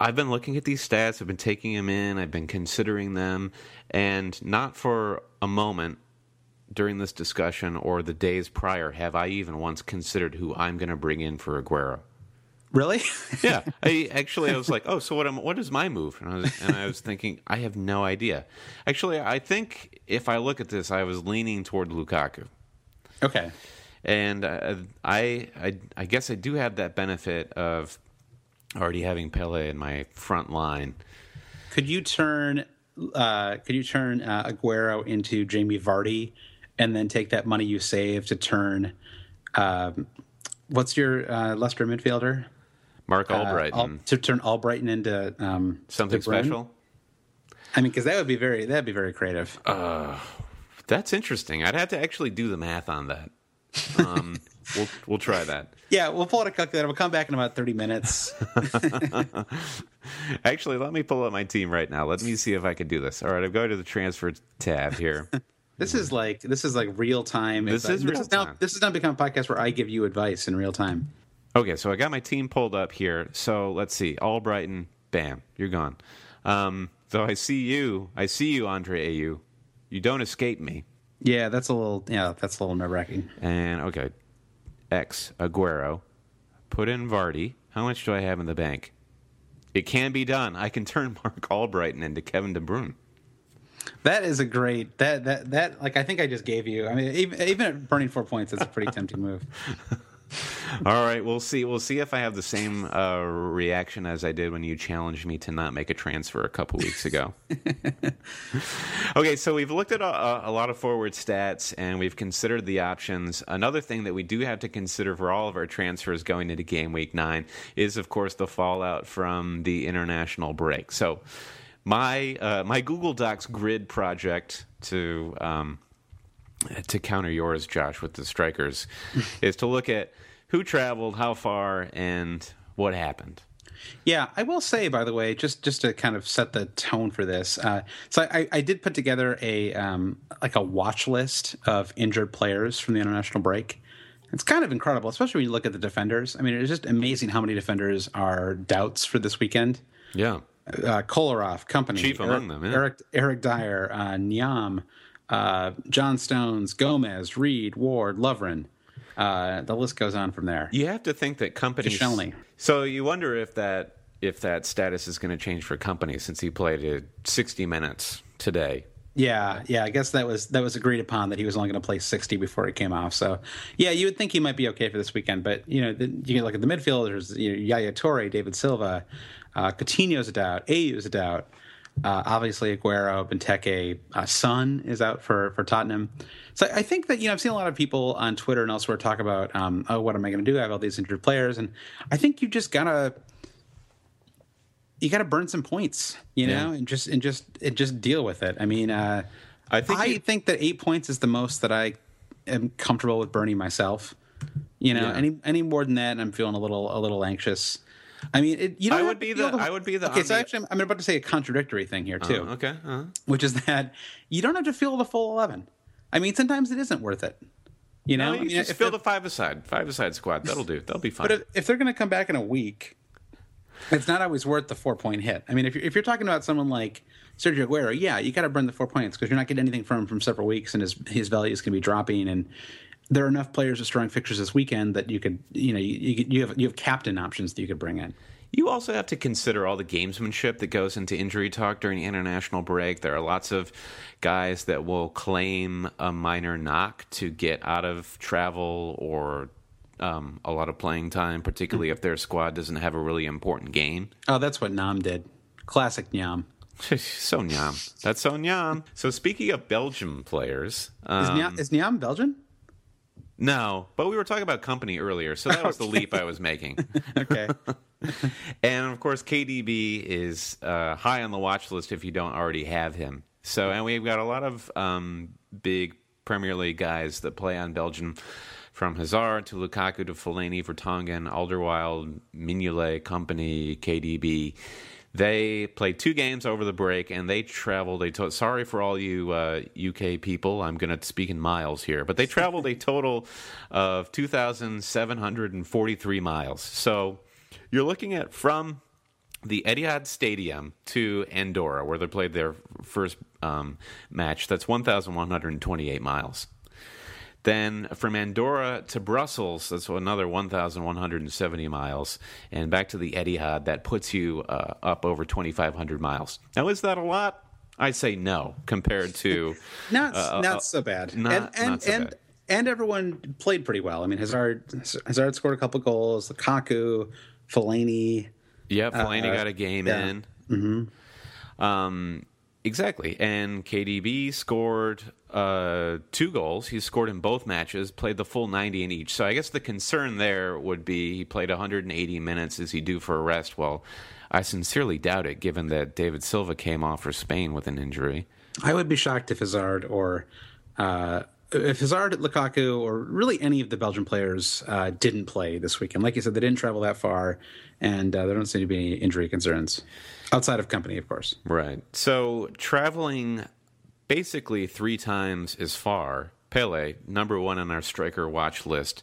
I've been looking at these stats. I've been taking them in. I've been considering them, and not for a moment during this discussion or the days prior have I even once considered who I'm going to bring in for Aguero. Really? yeah. I actually I was like, oh, so what? Am, what is my move? And I, was, and I was thinking, I have no idea. Actually, I think if I look at this, I was leaning toward Lukaku. Okay. And uh, I, I, I guess I do have that benefit of already having Pellè in my front line. Could you turn? Uh, could you turn uh, Aguero into Jamie Vardy, and then take that money you save to turn? Um, what's your uh, Leicester midfielder? Marc uh, Albrighton uh, to turn Albrighton into um, something special. I mean, because that would be very that'd be very creative. Uh, that's interesting. I'd have to actually do the math on that. Um, we'll we'll try that. Yeah, we'll pull out a calculator. We'll come back in about thirty minutes. actually, let me pull up my team right now. Let me see if I can do this. All right, I'm going to the transfer tab here. this is like this is like real time. This is real this time. Now, this has now become a podcast where I give you advice in real time. Okay, so I got my team pulled up here. So let's see. Albrighton, bam, you're gone. Um, so I see you. I see you, Andre Ayew. You don't escape me. Yeah, that's a little. Yeah, that's a little nerve wracking. And okay, X Aguero. Put in Vardy. How much do I have in the bank? It can be done. I can turn Marc Albrighton into Kevin De Bruyne. That is a great that that that like I think I just gave you. I mean, even, even at burning four points, that's a pretty tempting move. All right, we'll see. We'll see if I have the same uh, reaction as I did when you challenged me to not make a transfer a couple weeks ago. okay, so we've looked at a, a, lot of forward stats and we've considered the options. Another thing that we do have to consider for all of our transfers going into game week nine is, of course, the fallout from the international break. So my uh, my Google Docs grid project to um, to counter yours, Josh, with the strikers, is to look at who traveled, how far, and what happened. Yeah, I will say, by the way, just just to kind of set the tone for this. Uh, so I, I, did put together a um, like a watch list of injured players from the international break. It's kind of incredible, especially when you look at the defenders. I mean, it's just amazing how many defenders are doubts for this weekend. Yeah, uh, Kolarov, Kompany, chief Eric, among them. Yeah. Eric Eric Dier, uh, Nyam, uh, John Stones, Gomez, Reed, Ward, Lovren. Uh, the list goes on from there. You have to think that companies. So you wonder if that if that status is going to change for Kompany since he played it 60 minutes today. Yeah, yeah. I guess that was that was agreed upon that he was only going to play 60 before he came off. So, yeah, you would think he might be okay for this weekend. But you know, the, you can look at the midfielders: you know, Yaya Toure, David Silva, uh, Coutinho's a doubt, Ayew's a doubt. Uh, obviously, Aguero, Benteke, uh, Son is out for for Tottenham. So I think that you know I've seen a lot of people on Twitter and elsewhere talk about, um, oh, what am I going to do? I have all these injured players, and I think you just gotta you gotta burn some points, you know, yeah. and just and just and just deal with it. I mean, uh, I think I you, think that eight points is the most that I am comfortable with burning myself. You know, yeah. any any more than that, and I'm feeling a little a little anxious. I mean, it, you know, I would be the, the, I would be the. Okay, so actually, I'm, I'm, about to say a contradictory thing here too. Uh, okay, uh-huh. which is that you don't have to fill the full eleven. I mean, sometimes it isn't worth it. You know, no, you I mean, just fill the five aside, five aside squad. That'll do. That'll be fine. But if, if they're going to come back in a week, it's not always worth the four point hit. I mean, if you're, if you're talking about someone like Sergio Aguero, yeah, you got to burn the four points because you're not getting anything from him from several weeks, and his his value is going to be dropping. And there are enough players with strong fixtures this weekend that you could, you know, you, you have you have captain options that you could bring in. You also have to consider all the gamesmanship that goes into injury talk during international break. There are lots of guys that will claim a minor knock to get out of travel or um, a lot of playing time, particularly if their squad doesn't have a really important game. Oh, that's what Nam did. Classic Nyam. so nyam. That's so nyam. So speaking of Belgium players, Is, um, Nyam, is Nyam Belgian? No, but we were talking about Kompany earlier, so that was the leap I was making. Okay. And of course, KDB is uh, high on the watch list if you don't already have him. So, and we've got a lot of um, big Premier League guys that play on Belgium, from Hazard to Lukaku to Fellaini, Vertonghen, Alderweireld, Mignolet, Kompany, KDB. They played two games over the break, and they traveled. a to- sorry for all you uh, UK people. I'm going to speak in miles here, but they traveled a total of 2,743 miles. So you're looking at from the Etihad Stadium to Andorra, where they played their first um, match. That's 1,128 miles. Then from Andorra to Brussels, that's another 1,170 miles. And back to the Etihad, that puts you uh, up over 2,500 miles. Now, is that a lot? I'd say no compared to. Not Uh, not uh, so bad. not- and and not so and, bad. and everyone played pretty well. I mean, Hazard Hazard scored a couple goals. Lukaku, Fellaini. Yeah, Fellaini Uh, got a game yeah. in. Mm-hmm. Um, exactly. And KDB scored uh, two goals. He scored in both matches, played the full 90 in each. So I guess the concern there would be he played 180 minutes. Is he due for a rest? Well, I sincerely doubt it, given that David Silva came off for Spain with an injury. I would be shocked if Hazard or uh, if Hazard, Lukaku, or really any of the Belgian players uh, didn't play this weekend. Like you said, they didn't travel that far, and uh, there don't seem to be any injury concerns outside of Kompany, of course. Right. So traveling basically three times as far, Pellè, number one on our striker watch list.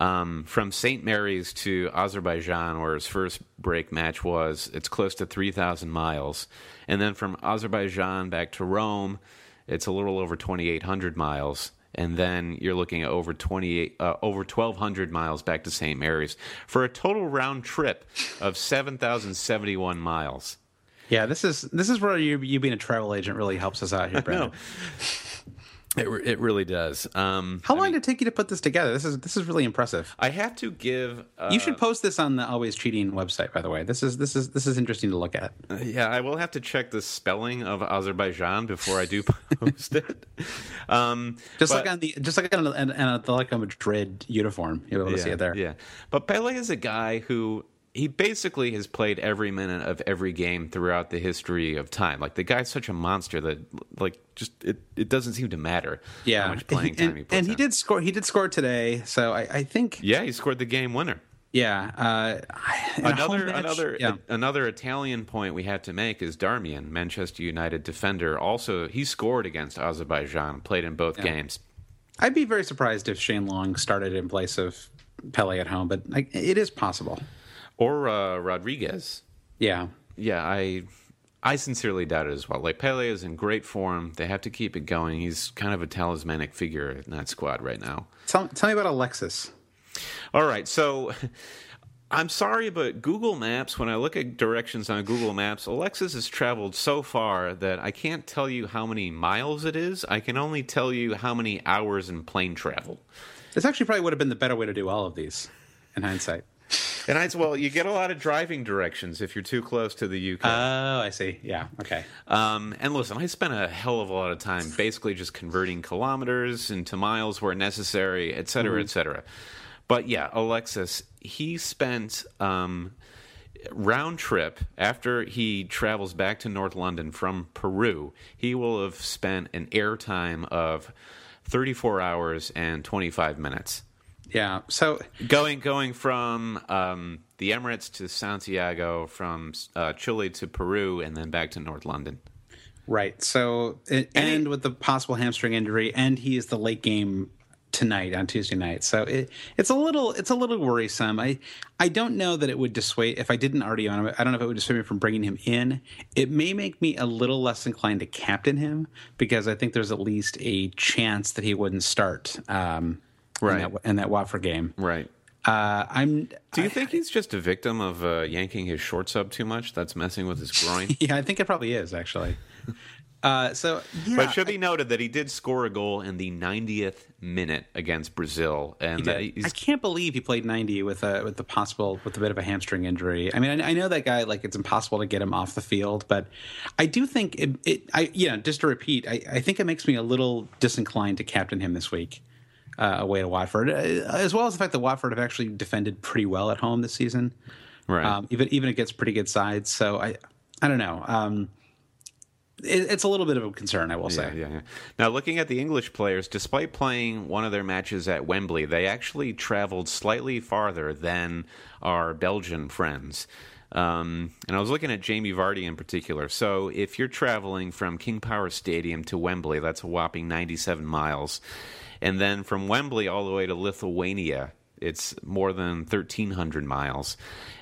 Um, from St. Mary's to Azerbaijan, where his first break match was, it's close to 3,000 miles. And then from Azerbaijan back to Rome, it's a little over 2,800 miles. And then you're looking at over 28, uh, over 1,200 miles back to St. Mary's for a total round trip of 7,071 miles. Yeah, this is this is where you you being a travel agent really helps us out here, Brandon. It, it really does. Um, How long did it take you to put this together? This is this is really impressive. I have to give. Uh, You should post this on the Always Cheating website, by the way. This is this is this is interesting to look at. yeah, I will have to check the spelling of Azerbaijan before I do post it. Um, Just but- like on the just like on, an an Atletico Madrid uniform, you'll be able to see it there. Yeah, but Pellè is a guy who he basically has played every minute of every game throughout the history of time. Like the guy's such a monster that like just it, it doesn't seem to matter Yeah, how much playing time and, he puts and he in. did score. He did score today, so I, I think Yeah, he scored the game winner. yeah. Uh, a another match- another yeah. another Italian point we have to make is Darmian, Manchester United defender. Also, he scored against Azerbaijan, played in both games. I'd be very surprised if Shane Long started in place of Pellè at home, but like, it is possible. Or uh, Rodriguez. Yeah, Yeah, I I sincerely doubt it as well. Like Pellè is in great form. They have to keep it going. He's kind of a talismanic figure in that squad right now. tell, tell me about Alexis. All right, so I'm sorry, but Google Maps, when I look at directions on Google Maps, Alexis has traveled so far that I can't tell you how many miles it is. I can only tell you how many hours in plane travel. This actually probably would have been the better way to do all of these, in hindsight. And I well, you get a lot of driving directions if you're too close to the UK. Oh, I see. Yeah. Okay. Um, and listen, I spent a hell of a lot of time basically just converting kilometers into miles where necessary, et cetera, et cetera. But yeah, Alexis, he spent um, round trip after he travels back to North London from Peru. He will have spent an air time of 34 hours and 25 minutes. Yeah. So Going going from um, the Emirates to Santiago, from uh, Chile to Peru, and then back to North London. right. So it, And and it- with the possible hamstring injury, and he is the late game tonight on Tuesday night. So it, it's a little it's a little worrisome. I I don't know that it would dissuade if I didn't already own him. I don't know if it would dissuade me from bringing him in. It may make me a little less inclined to captain him because I think there's at least a chance that he wouldn't start. Um, Right. In that, in that Watford game. Right. Uh, I'm. Do you think he's just a victim of uh, yanking his shorts up too much? That's messing with his groin. Yeah, I think it probably is actually. Uh, so, yeah, But it should be noted that he did score a goal in the 90th minute against Brazil, and I, that I can't believe he played 90 with a with the possible with a bit of a hamstring injury. I mean, I, I know that guy like it's impossible to get him off the field, but I do think it. it I you know just to repeat, I, I think it makes me a little disinclined to captain him this week. Uh, away to Watford, uh, as well as the fact that Watford have actually defended pretty well at home this season. right. Um, even even against pretty good sides. So I I don't know. Um, it, it's a little bit of a concern, I will say. Yeah, yeah, yeah. Now, looking at the English players, despite playing one of their matches at Wembley, they actually traveled slightly farther than our Belgian friends. Um, and I was looking at Jamie Vardy in particular. So, if you're traveling from King Power Stadium to Wembley, that's a whopping 97 miles. And then from Wembley all the way to Lithuania, it's more than 1,300 miles.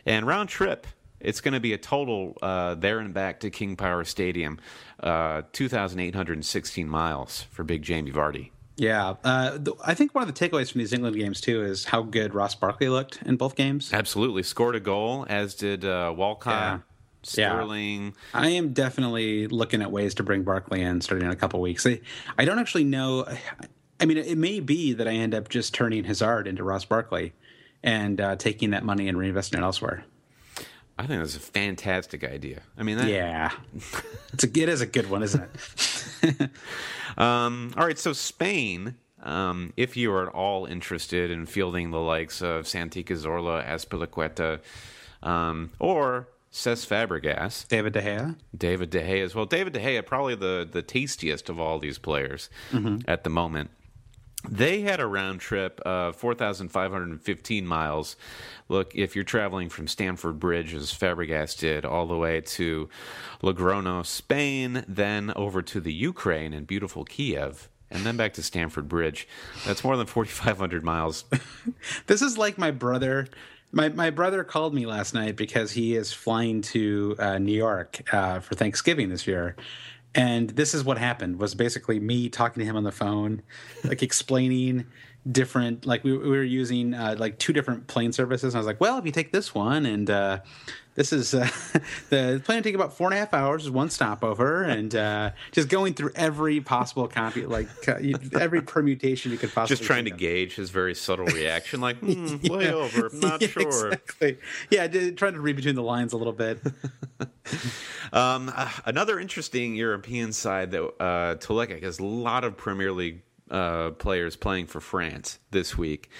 And round trip, it's going to be a total uh, there and back to King Power Stadium, uh, 2,816 miles for Big Jamie Vardy. Yeah, uh, th- I think one of the takeaways from these England games too is how good Ross Barkley looked in both games. Absolutely. Scored a goal, as did uh, Walcott, Yeah. Sterling. I am definitely looking at ways to bring Barkley in starting in a couple weeks. I, I don't actually know. I mean, it may be that I end up just turning Hazard into Ross Barkley and uh, taking that money and reinvesting it elsewhere. I think that's a fantastic idea. I mean, that, Yeah, it's a, it is a good one, isn't it? Um, all right, so Spain. Um, if you are at all interested in fielding the likes of Santi Cazorla, Azpilicueta, um, or Cesc Fabregas, David De Gea. David De Gea as well. David De Gea, probably the, the tastiest of all these players at the moment. They had a round trip of 4,515 miles. Look, if you're traveling from Stamford Bridge, as Fabregas did, all the way to Logrono, Spain, then over to the Ukraine in beautiful Kiev, and then back to Stamford Bridge, that's more than 4,500 miles. This is like my brother. My my brother called me last night because he is flying to uh, New York uh, for Thanksgiving this year, and this is what happened. Was basically me talking to him on the phone, like explaining different like we, we were using uh, like two different plane services. And I was like, well, if you take this one and uh, this is uh, the plane to take about four and a half hours, is one stopover, and uh, just going through every possible copy, like every permutation you could possibly Just trying to gauge his very subtle reaction, like, hmm, way over, not Yeah, sure. Exactly. Yeah, trying to read between the lines a little bit. Um, uh, another interesting European side that uh, at because a lot of Premier League uh, players playing for France this week,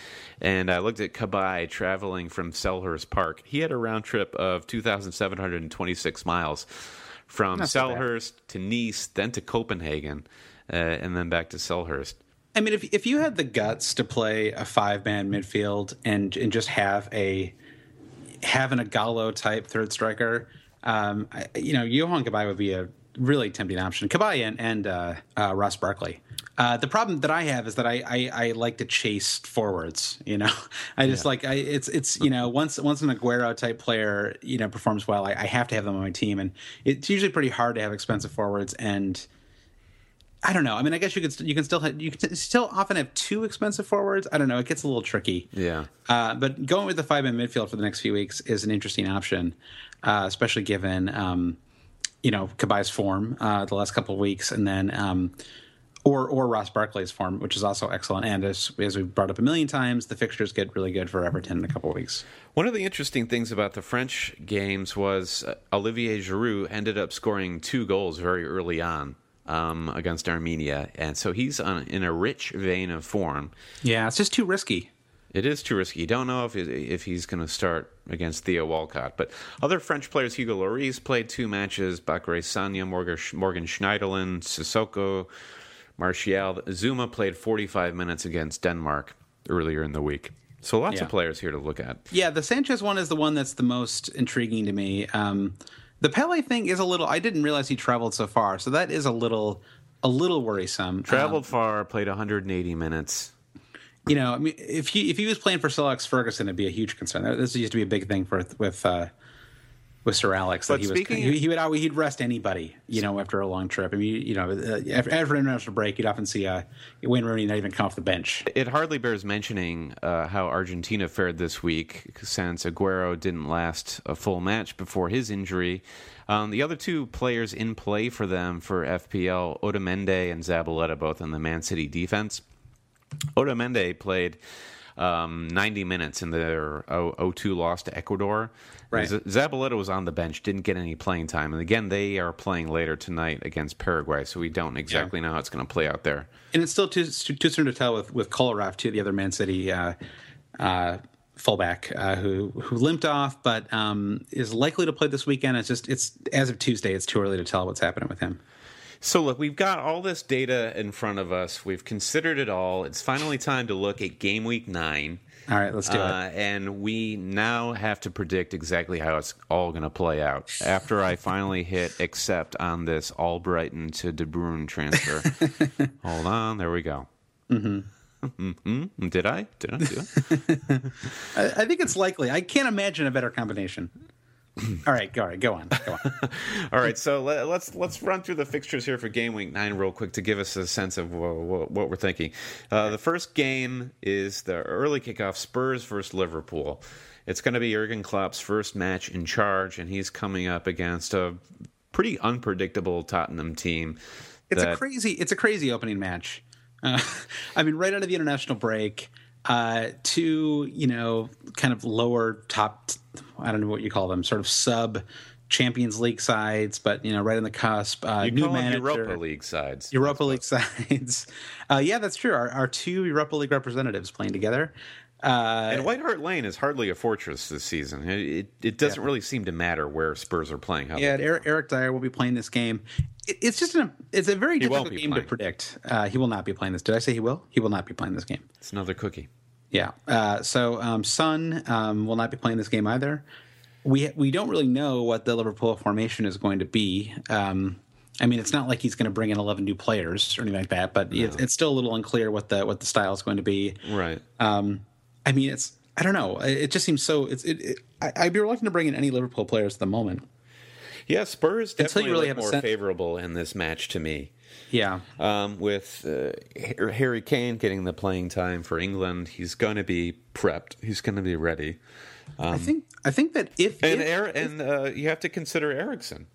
and I looked at Cabaye traveling from Selhurst Park. He had a round trip of two thousand seven hundred and twenty six miles from Not. Selhurst to Nice, then to Copenhagen, uh, and then back to Selhurst. I mean, if if you had the guts to play a five man midfield and and just have a have an Ighalo type third striker, um, I, you know, Yohan Cabaye would be a really tempting option. Cabaye and and uh, uh, Ross Barkley. Uh, the problem that I have is that I, I, I like to chase forwards. You know, I just like I, it's it's you know once once an Aguero type player you know performs well, I, I have to have them on my team, and it's usually pretty hard to have expensive forwards and. I don't know. I mean, I guess you could you can still have, you can still often have two expensive forwards. I don't know. It gets a little tricky. Yeah. Uh, but going with the five man midfield for the next few weeks is an interesting option, uh, especially given um, you know Cabaye's form uh, the last couple of weeks, and then um, or or Ross Barkley's form, which is also excellent. And as as we've brought up a million times, the fixtures get really good for Everton in a couple of weeks. One of the interesting things about the French games was uh, Olivier Giroud ended up scoring two goals very early on um, against Armenia, and so he's on, in a rich vein of form. Yeah, it's just too risky. It is too risky. You don't know if if he's going to start against Theo Walcott. But other French players, Hugo Lloris played two matches. Bakary Morgan, Morgan Schneiderlin, Sissoko, Martial. Zouma played 45 minutes against Denmark earlier in the week. So lots Yeah. of players here to look at. Yeah, the Sanchez one is the one that's the most intriguing to me. Um, the Pellè thing is a little. I didn't realize he traveled so far, so that is a little, a little worrisome. Traveled Um, far, played 180 minutes. You know, I mean, if he if he was playing for Sir Alex Ferguson, it'd be a huge concern. This used to be a big thing for with uh, with Sir Alex that But he was speaking- he, he would always he'd rest anybody you know after a long trip. I mean you know uh, after, after an international break you'd often see uh, Wayne Rooney not even come off the bench. It hardly bears mentioning uh, how Argentina fared this week since Aguero didn't last a full match before his injury. Um, the other two players in play for them for FPL, Otamendi and Zabaleta, both in the Man City defense. Otamendi played um, 90 minutes in their 0-2 loss to Ecuador. Right. Z- Zabaleta was on the bench, didn't get any playing time. And again, they are playing later tonight against Paraguay, so we don't exactly know how it's going to play out there. And it's still too too soon to tell with with Kolarov too, the other Man City uh, uh, fullback uh, who who limped off, but um, is likely to play this weekend. It's just it's as of Tuesday, it's too early to tell what's happening with him. So, look, we've got all this data in front of us. We've considered it all. It's finally time to look at game week nine. All right, let's do Uh, it. and we now have to predict exactly how it's all going to play out. After I finally hit accept on this Albrighton to De Bruyne transfer. Hold on, there we go. Mm-hmm. Did I? Did I do it? I, I think it's likely. I can't imagine a better combination. All right, go, all right, go on, go on. All right, so let, let's let's run through the fixtures here for game week nine real quick to give us a sense of what, what we're thinking. Uh, the first game is the early kickoff: Spurs versus Liverpool. It's going to be Jurgen Klopp's first match in charge, and he's coming up against a pretty unpredictable Tottenham team. It's a crazy. It's a crazy opening match. Uh, I mean, right out of the international break, uh, two you know kind of lower top. I don't know what you call them, sort of sub Champions League sides, but you know, right on the cusp. Uh, you new call them manager, Europa League sides. Europa League sides. Uh, yeah, that's true. Our, our two Europa League representatives playing together. Uh, And White Hart Lane is hardly a fortress this season. It, it, it doesn't really seem to matter where Spurs are playing. How Yeah, Eric, Eric Dier will be playing this game. It, it's just an, it's a very difficult game playing. to predict. Uh, he will not be playing this. Did I say he will? He will not be playing this game. it's another cookie. Yeah. Uh, so um, Son um, will not be playing this game either. We we don't really know what the Liverpool formation is going to be. Um, I mean, it's not like he's going to bring in eleven new players or anything like that, but it's, it's still a little unclear what the what the style is going to be. Right. Um, I mean, it's I don't know. It it just seems so. It's it, it, I, I'd be reluctant to bring in any Liverpool players at the moment. Yeah, Spurs definitely really look more sense- favorable in this match to me. Yeah. Um, with uh, Harry Kane getting the playing time for England, he's going to be prepped. He's going to be ready. I think I think that if And if, er- and uh, you have to consider Eriksen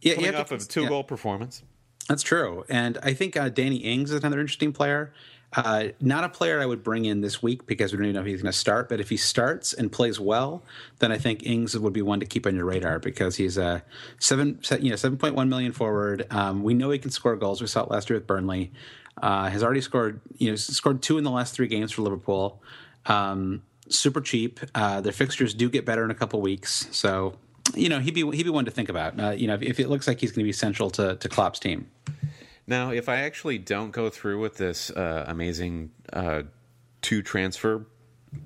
yeah, coming off of a two yeah. goal performance. That's true, and I think uh, Danny Ings is another interesting player. Uh, not a player I would bring in this week because we don't even know if he's going to start. But if he starts and plays well, then I think Ings would be one to keep on your radar because he's a seven, you know, seven point one million forward. Um, we know he can score goals. We saw it last year with Burnley. Uh, has already scored, you know, scored two in the last three games for Liverpool. Um, super cheap. Uh, their fixtures do get better in a couple weeks, so you know he'd be he'd be one to think about. Uh, you know, if, if it looks like he's going to be central to to Klopp's team. Now, if I actually don't go through with this uh, amazing uh, two transfer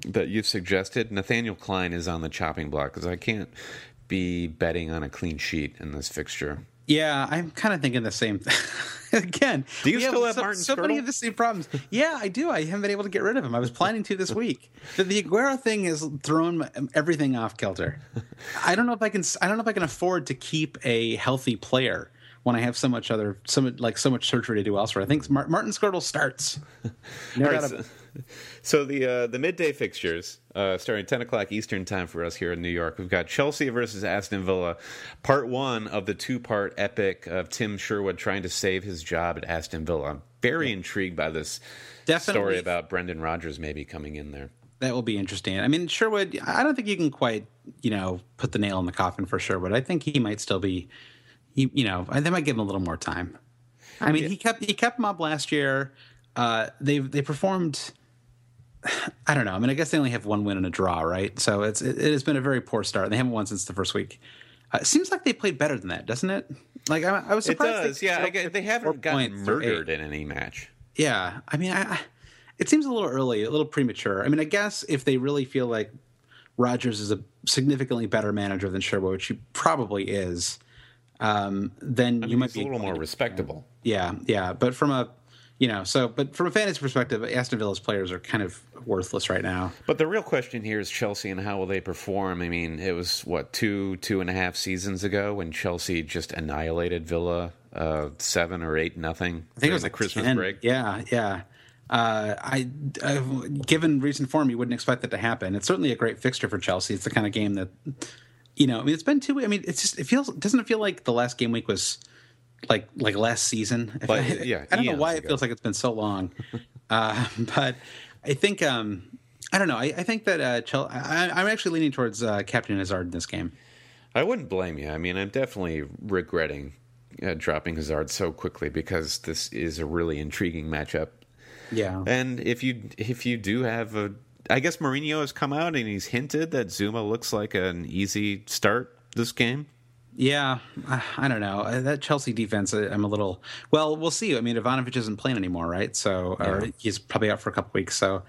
that you've suggested, Nathaniel Clyne is on the chopping block because I can't be betting on a clean sheet in this fixture. Yeah, I'm kind of thinking the same thing. Again, Do you still have so, Martin so many of the same problems? Yeah, I do. I haven't been able to get rid of him. I was planning to this week. The, the Aguero thing has thrown everything off kilter. I don't know if I can. I don't know if I can afford to keep a healthy player when I have so much other, so much, like so much surgery to do elsewhere. I think Mar- Martin Skrtel starts. Right, so, so the uh, the midday fixtures uh, starting ten o'clock Eastern time for us here in New York. We've got Chelsea versus Aston Villa, part one of the two part epic of Tim Sherwood trying to save his job at Aston Villa. I'm very intrigued by this Definitely. story about Brendan Rodgers maybe coming in there. That will be interesting. I mean, Sherwood, I don't think you can quite, you know, put the nail in the coffin for Sherwood. I think he might still be, he, you know, they might give him a little more time. I mean, he kept he kept him up last year. Uh, they they performed. I don't know. I mean, I guess they only have one win and a draw, right? So it's it, it has been a very poor start. They haven't won since the first week. Uh, it seems like they played better than that, doesn't it? Like I, I was It surprised. does, yeah. I, get- they haven't gotten points or eight. murdered in any match. Yeah, I mean, I, I, it seems a little early, a little premature. I mean, I guess if they really feel like Rodgers is a significantly better manager than Sherwood, which he probably is, um, then I you might be a little more respectable. Yeah, yeah. But from a, you know, so but from a fantasy perspective, Aston Villa's players are kind of worthless right now. But the real question here is Chelsea and how will they perform? I mean, it was what two two and a half seasons ago when Chelsea just annihilated Villa uh, seven or eight nothing. I think it was the like Christmas 10. break. Yeah, yeah. Uh, I, I, given recent form, you wouldn't expect that to happen. It's certainly a great fixture for Chelsea. It's the kind of game that, you know, I mean, it's been two. I mean, it's just it feels doesn't it feel like the last game week was like like last season? Like, yeah, I don't know why it feels like it's been so long, uh, but I think um, I don't know. I, I think that uh, Chelsea. I, I'm actually leaning towards uh, Captain Hazard in this game. I wouldn't blame you. I mean, I'm definitely regretting uh, dropping Hazard so quickly because this is a really intriguing matchup. Yeah, And if you if you do have a, I guess Mourinho has come out and he's hinted that Zouma looks like an easy start this game. Yeah, I don't know Uh, that Chelsea defense. I'm a little. Well, we'll see. I mean, Ivanovic isn't playing anymore, right? So, or Yeah. he's probably out for a couple weeks. So,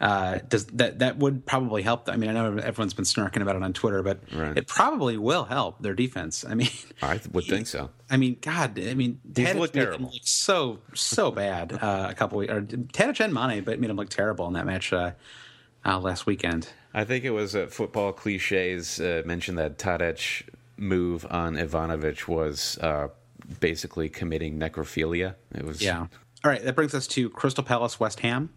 uh, does that that would probably help? I mean, I know everyone's been snarking about it on Twitter, but Right. it probably will help their defense. I mean, I would think so. I mean, God, I mean, Tadic looked terrible. look so so bad uh, a couple weeks. Or Tadic and Mane, but made him look terrible in that match uh, uh, last weekend. I think it was uh, football cliches uh, mentioned that Tadic move on Ivanovic was uh, basically committing necrophilia. It was Yeah. All right, that brings us to Crystal Palace, West Ham.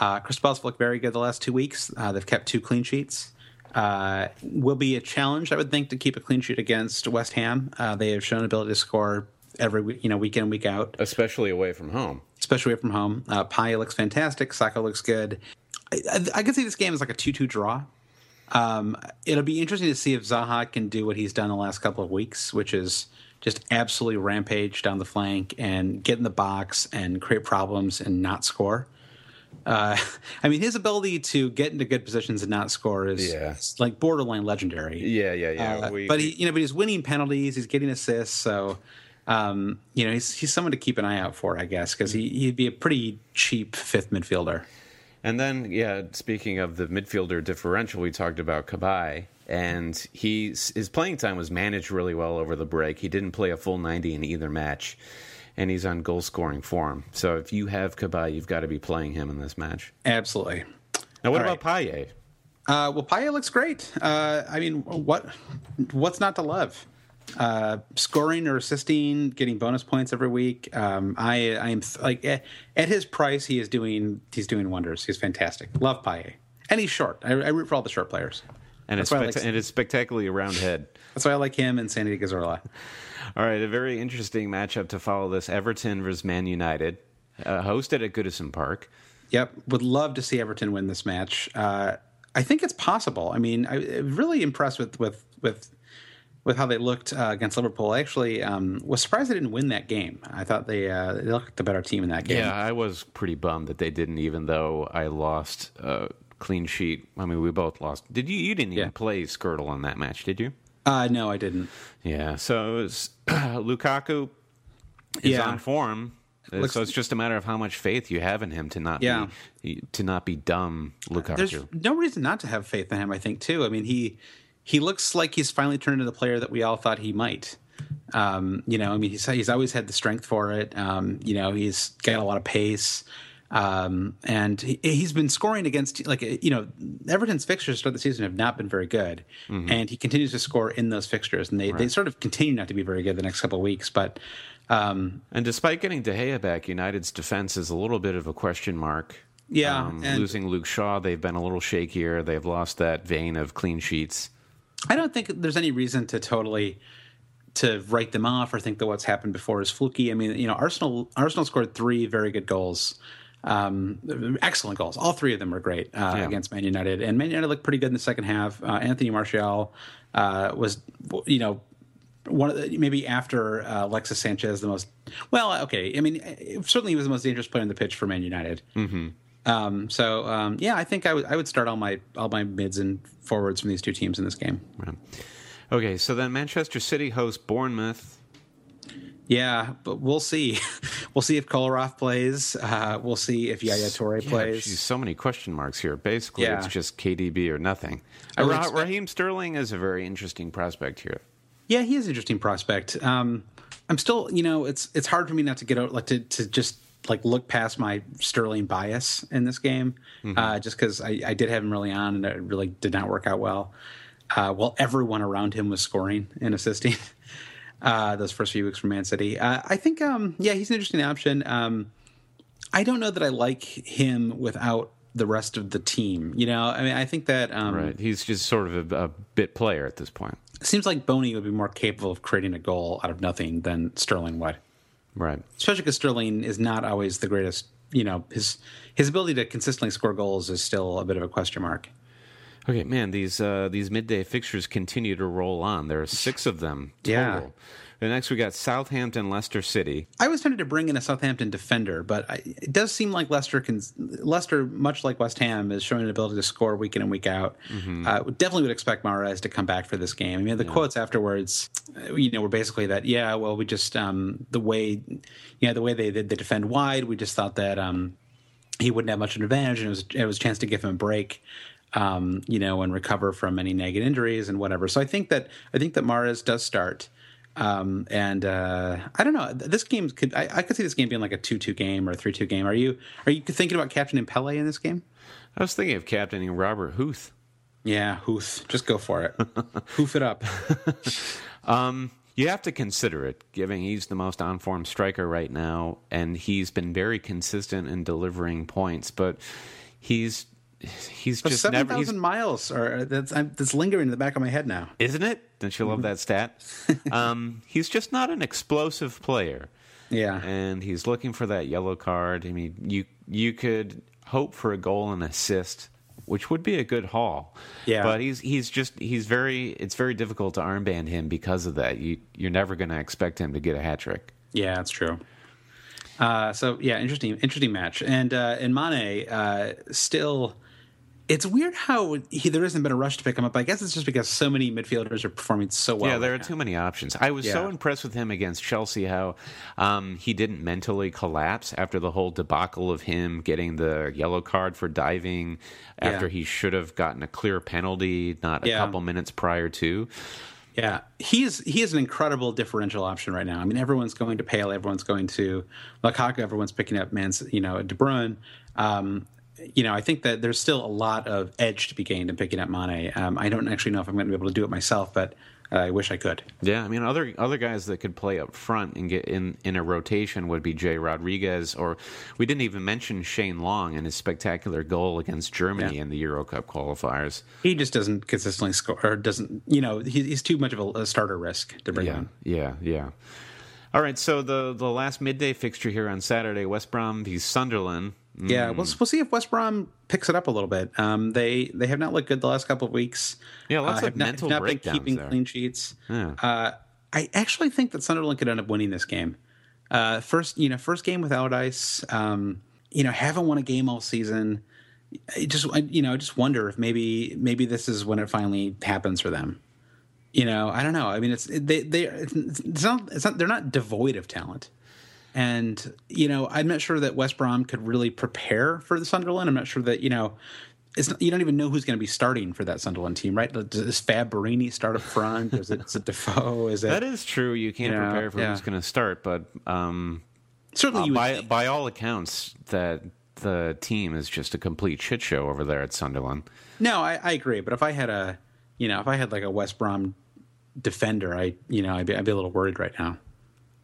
Uh, Crystal Palace looked very good the last two weeks. Uh, they've kept two clean sheets. Uh, will be a challenge, I would think, to keep a clean sheet against West Ham. Uh, they have shown ability to score every you know, week in week out, especially away from home. especially away from home. Uh, Payet looks fantastic. Sakho looks good. I, I, I could see this game as like a two-two draw. Um, it'll be interesting to see if Zaha can do what he's done the last couple of weeks, which is just absolutely rampage down the flank and get in the box and create problems and not score. Uh, I mean, his ability to get into good positions and not score is, Yeah. like borderline legendary. Yeah, yeah, yeah. Uh, We- but he, you know, but he's winning penalties. He's getting assists. So, um, you know, he's he's someone to keep an eye out for, I guess, because he he'd be a pretty cheap fifth midfielder. And then, yeah, speaking of the midfielder differential, we talked about Cabaye, and he's, his playing time was managed really well over the break. He didn't play a full 90 in either match, and he's on goal scoring form. So if you have Cabaye, you've got to be playing him in this match. Absolutely. Now, what All about Payet? Uh, well, Payet looks great. Uh, I mean, what what's not to love? Uh, scoring or assisting, getting bonus points every week. Um, I I am th- like at, at his price, he is doing he's doing wonders. He's fantastic. Love Payet, and he's short. I, I root for all the short players. And it's, That's why I specta- like- and it's spectacularly round head. That's why I like him and Santi Cazorla. All right, a very interesting matchup to follow this Everton versus Man United, uh, hosted at Goodison Park. Yep, would love to see Everton win this match. Uh, I think it's possible. I mean, I I'm really impressed with with with with how they looked uh, against Liverpool. I actually um, was surprised they didn't win that game. I thought they uh, they looked the better team in that game. Yeah, I was pretty bummed that they didn't, even though I lost a clean sheet. I mean, we both lost. Did you? You didn't even Yeah. play Skrtel on that match, did you? Uh, no, I didn't. Yeah. So it was, Lukaku is Yeah. on form. Uh, Looks- so it's just a matter of how much faith you have in him to not Yeah. be to not be dumb, Lukaku. There's no reason not to have faith in him. I think too. I mean, he he looks like he's finally turned into the player that we all thought he might. Um, you know, I mean, he's he's always had the strength for it. Um, you know, he's got a lot of pace. Um, and he, he's been scoring against like you know Everton's fixtures throughout the season have not been very good, and he continues to score in those fixtures, and they, they sort of continue not to be very good the next couple of weeks. But um, And despite getting De Gea back, United's defense is a little bit of a question mark. Yeah, Um, and- losing Luke Shaw, they've been a little shakier. They've lost that vein of clean sheets. I don't think there's any reason to totally to write them off or think that what's happened before is fluky. I mean, you know, Arsenal Arsenal scored three very good goals, um, excellent goals. All three of them were great uh, Yeah. against Man United, and Man United looked pretty good in the second half. Uh, Anthony Martial uh, was, you know. One of the, maybe after uh, Alexis Sanchez, the most well, okay. I mean, certainly he was the most dangerous player on the pitch for Man United. Mm-hmm. Um, so um, yeah, I think I would I would start all my all my mids and forwards from these two teams in this game. Okay, so then Manchester City hosts Bournemouth. Yeah, but we'll see. we'll see if Kolarov plays. Uh, we'll see if Yaya Toure Yeah, plays. geez, so many question marks here. Basically, Yeah. it's just KDB or nothing. I would Ra- expect- Raheem Sterling is a very interesting prospect here. Yeah, he is an interesting prospect. Um, I'm still, you know, it's it's hard for me not to get out like to to just like look past my Sterling bias in this game, mm-hmm. uh, just because I, I, did have him really on and it really did not work out well. Uh, while everyone around him was scoring and assisting uh, those first few weeks from Man City, uh, I think um, yeah he's an interesting option. Um, I don't know that I like him without the rest of the team. You know, I mean, I think that um, right. He's just sort of a, a bit player at this point. Seems like Bony would be more capable of creating a goal out of nothing than Sterling would. Right. Especially because Sterling is not always the greatest. You know, his his ability to consistently score goals is still a bit of a question mark. Okay, man, these uh, these midday fixtures continue to roll on. There are six of them total. Yeah. And next we got Southampton, Leicester City. I was tempted to bring in a Southampton defender, but I, it does seem like Leicester can. Leicester, much like West Ham, is showing an ability to score week in and week out. Mm-hmm. Uh, definitely would expect Mahrez to come back for this game. I mean, the yeah. quotes afterwards, uh, you know, were basically that. Yeah, well, we just um, the way, you know, the way they they defend wide, we just thought that um, he wouldn't have much of an advantage, and it was it was a chance to give him a break um, you know, and recover from any nagging injuries and whatever. So I think that I think that Mahrez does start. Um, and uh, I don't know. This game could I, I, could see this game being like a two-two game or a three-two game. Are you are you thinking about captaining Pellè in this game? I was thinking of captaining Robert Huth. Yeah, Huth. Just go for it. Hoof it up. um, you have to consider it, given he's the most on-form striker right now, and he's been very consistent in delivering points. But he's he's just seven never. Seven thousand miles, or that's I'm, that's lingering in the back of my head now, isn't it? Don't you love that stat? um, he's just not an explosive player. Yeah, and he's looking for that yellow card. I mean, you you could hope for a goal and assist, which would be a good haul. Yeah, but he's he's just he's very. It's very difficult to armband him because of that. You you're never going to expect him to get a hat trick. Yeah, that's true. Uh, so yeah, interesting, interesting match, and uh, and Mane uh, still it's weird how he, there hasn't been a rush to pick him up. I guess it's just because so many midfielders are performing so well. Yeah, there right are now. too many options. I was yeah. so impressed with him against Chelsea how um, he didn't mentally collapse after the whole debacle of him getting the yellow card for diving after yeah. he should have gotten a clear penalty not a yeah. couple minutes prior to. Yeah, he's he is an incredible differential option right now. I mean, everyone's going to Pellè, everyone's going to Lukaku, everyone's picking up Man's, you know, De Bruyne. Um, you know, I think that there's still a lot of edge to be gained in picking up Mane. Um, I don't actually know if I'm going to be able to do it myself, but uh, I wish I could. Yeah, I mean, other other guys that could play up front and get in in a rotation would be Jay Rodriguez, or we didn't even mention Shane Long and his spectacular goal against Germany yeah. in the Euro Cup qualifiers. He just doesn't consistently score, or doesn't, you know, he, he's too much of a, a, starter risk to bring yeah, on. Yeah, yeah. All right, so the the last midday fixture here on Saturday, West Brom v Sunderland. Yeah, we'll we'll see if West Brom picks it up a little bit. Um, they they have not looked good the last couple of weeks. Yeah, lots uh, of mental not, not been keeping there. clean sheets. Yeah. Uh, I actually think that Sunderland could end up winning this game. Uh, first, you know, first game with Allardyce. Um, you know, haven't won a game all season. I just you know, I just wonder if maybe maybe this is when it finally happens for them. You know, I don't know. I mean, it's they they it's not it's not they're not devoid of talent. And, you know, I'm not sure that West Brom could really prepare for the Sunderland. I'm not sure that, you know, it's you don't even know who's going to be starting for that Sunderland team, right? Does Fab Borini start up front? Is it, is it Defoe? Is it that is true? You can't you know, prepare for yeah. who's going to start, but um, certainly uh, by by all accounts, that the team is just a complete shit show over there at Sunderland. No, I, I agree. But if I had a, you know, if I had like a West Brom defender, I, you know, I'd be, I'd be a little worried right now.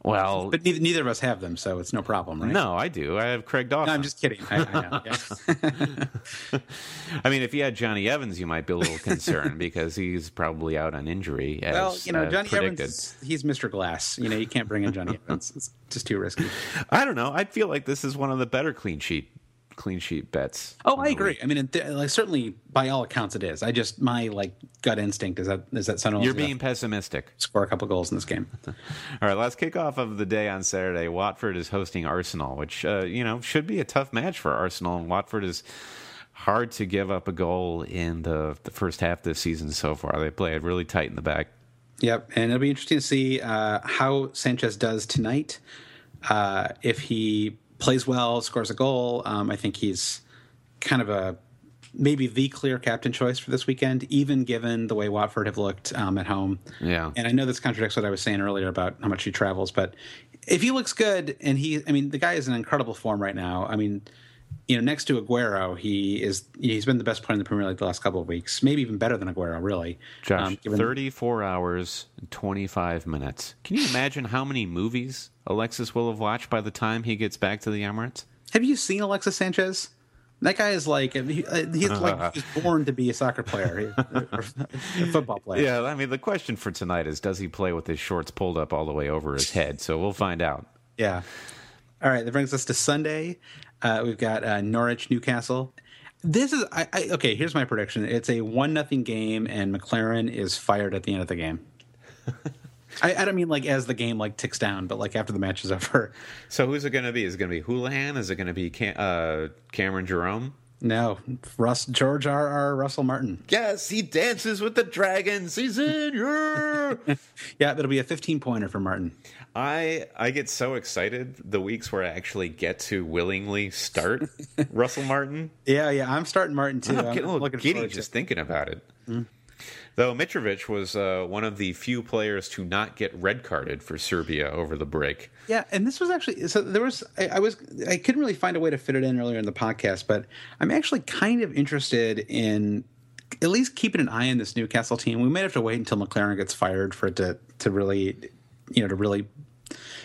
Well, but neither, neither, of us have them, so it's no problem, right? No, I do. I have Craig Dawson. No, I'm just kidding. I, I. Yeah. I mean, if you had Johnny Evans, you might be a little concerned because he's probably out on injury. As, well, you know, uh, Johnny predicted. Evans, he's Mr. Glass. You know, you can't bring in Johnny Evans. It's just too risky. I don't know. I feel like this is one of the better clean sheet clean sheet bets. Oh, I agree. I mean, it, like certainly by all accounts, it is. I just my like gut instinct is that is that Sunderland. You're being pessimistic. Score a couple goals in this game. all right, last kickoff of the day on Saturday. Watford is hosting Arsenal, which uh, you know should be a tough match for Arsenal. And Watford is hard to give up a goal in the the first half this season so far. They play it really tight in the back. Yep, and it'll be interesting to see uh, how Sanchez does tonight. Uh, if he plays well, scores a goal. Um, I think he's kind of a maybe the clear captain choice for this weekend, even given the way Watford have looked um, at home. Yeah. And I know this contradicts what I was saying earlier about how much he travels, but if he looks good and he, I mean, the guy is in incredible form right now. I mean, you know, next to Aguero, he is he's been the best player in the Premier League the last couple of weeks, maybe even better than Aguero, really. Josh, Um, given- 34 hours and 25 minutes. Can you imagine how many movies Alexis will have watched by the time he gets back to the Emirates? Have you seen Alexis Sanchez? That guy is like he, uh, he's like he's born to be a soccer player, a football player. Yeah, I mean, the question for tonight is does he play with his shorts pulled up all the way over his head? So we'll find out. Yeah. All right, that brings us to Sunday. Uh, we've got uh, Norwich, Newcastle. This is I, I, okay. Here's my prediction. It's a one nothing game, and McClaren is fired at the end of the game. I, I don't mean like as the game like ticks down, but like after the match is over. So who's it going to be? Is it going to be Hoolahan? Is it going to be Cam- uh, Cameron Jerome? No, Russ George R. R. Russell Martin. Yes, he dances with the dragons. He's in here. Yeah, it'll be a 15 pointer for Martin. I I get so excited the weeks where I actually get to willingly start Russell Martin. Yeah, yeah, I'm starting Martin too. I'm getting a little giddy just it. thinking about it. Mm. Though Mitrovic was uh, one of the few players to not get red carded for Serbia over the break. Yeah, and this was actually so there was I, I was I couldn't really find a way to fit it in earlier in the podcast, but I'm actually kind of interested in at least keeping an eye on this Newcastle team. We might have to wait until McClaren gets fired for it to to really you know to really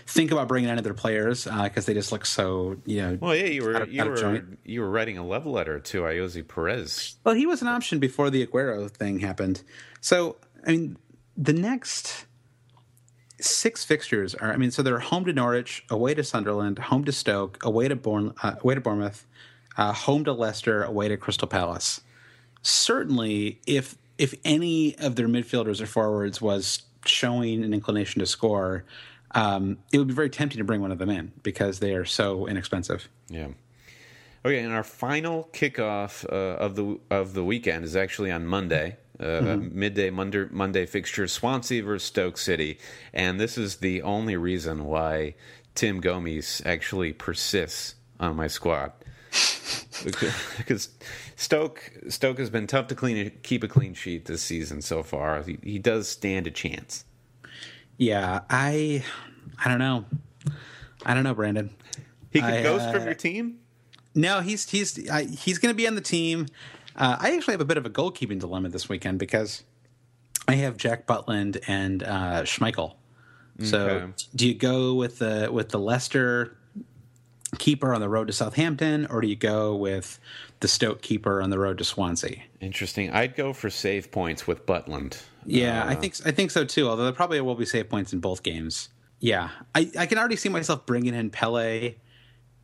think about bringing in other players because they just look so you know. Well, yeah, you were of- you were you were writing a love letter to Ayoze Perez. Well, he was an option before the Aguero thing happened. So, I mean, the next six fixtures are. I mean, so they're home to Norwich, away to Sunderland, home to Stoke, away to Bourne, uh, away to Bournemouth, uh, home to Leicester, away to Crystal Palace. Certainly, if if any of their midfielders or forwards was showing an inclination to score, um, it would be very tempting to bring one of them in because they are so inexpensive. Yeah. Okay, and our final kickoff uh, of the of the weekend is actually on Monday. Uh, Midday Monday, Monday fixture Swansea versus Stoke City, and this is the only reason why Tim Gomes actually persists on my squad because Stoke Stoke has been tough to clean keep a clean sheet this season so far. He, he does stand a chance. Yeah, I I don't know. I don't know, Brandon. He could I, ghost uh, from your team. No, he's he's I, he's going to be on the team. Uh, I actually have a bit of a goalkeeping dilemma this weekend because I have Jack Butland and uh, Schmeichel. So Okay. do you go with the with the Leicester keeper on the road to Southampton, or do you go with the Stoke keeper on the road to Swansea? Interesting. I'd go for save points with Butland. Yeah, I uh, think I think so too. Although there probably will be save points in both games. Yeah, I, I can already see myself bringing in Pellè,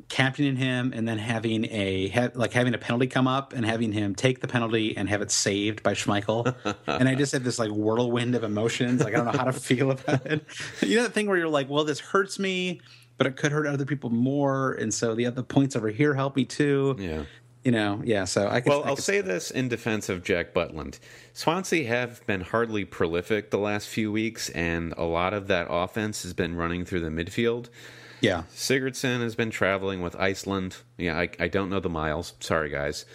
captaining him, and then having a ha, like having a penalty come up and having him take the penalty and have it saved by Schmeichel. and I just have this like whirlwind of emotions. Like I don't know how to feel about it. You know that thing where you're like, well, this hurts me, but it could hurt other people more, and so the other points over here help me too. Yeah. You know, yeah. So I could, Well, I I'll could- say this in defense of Jack Butland. Swansea have been hardly prolific the last few weeks, and a lot of that offense has been running through the midfield. yeah. Sigurdsson has been traveling with Iceland. Yeah, I, I don't know the miles. Sorry, guys.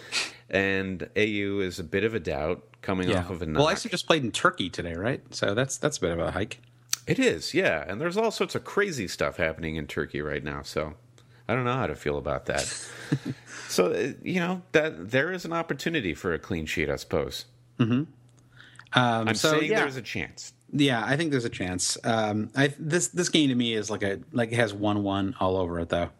And Ayew is a bit of a doubt coming Yeah. off of a knock. Well, Iceland just played in Turkey today, right? So that's that's a bit of a hike. It is, yeah. And there's all sorts of crazy stuff happening in Turkey right now. So I don't know how to feel about that. so uh, you know that there is an opportunity for a clean sheet, I suppose. Um, I'm so saying yeah, there's a chance. yeah, I think there's a chance. Um, I this this game to me is like a like it has one one all over it though.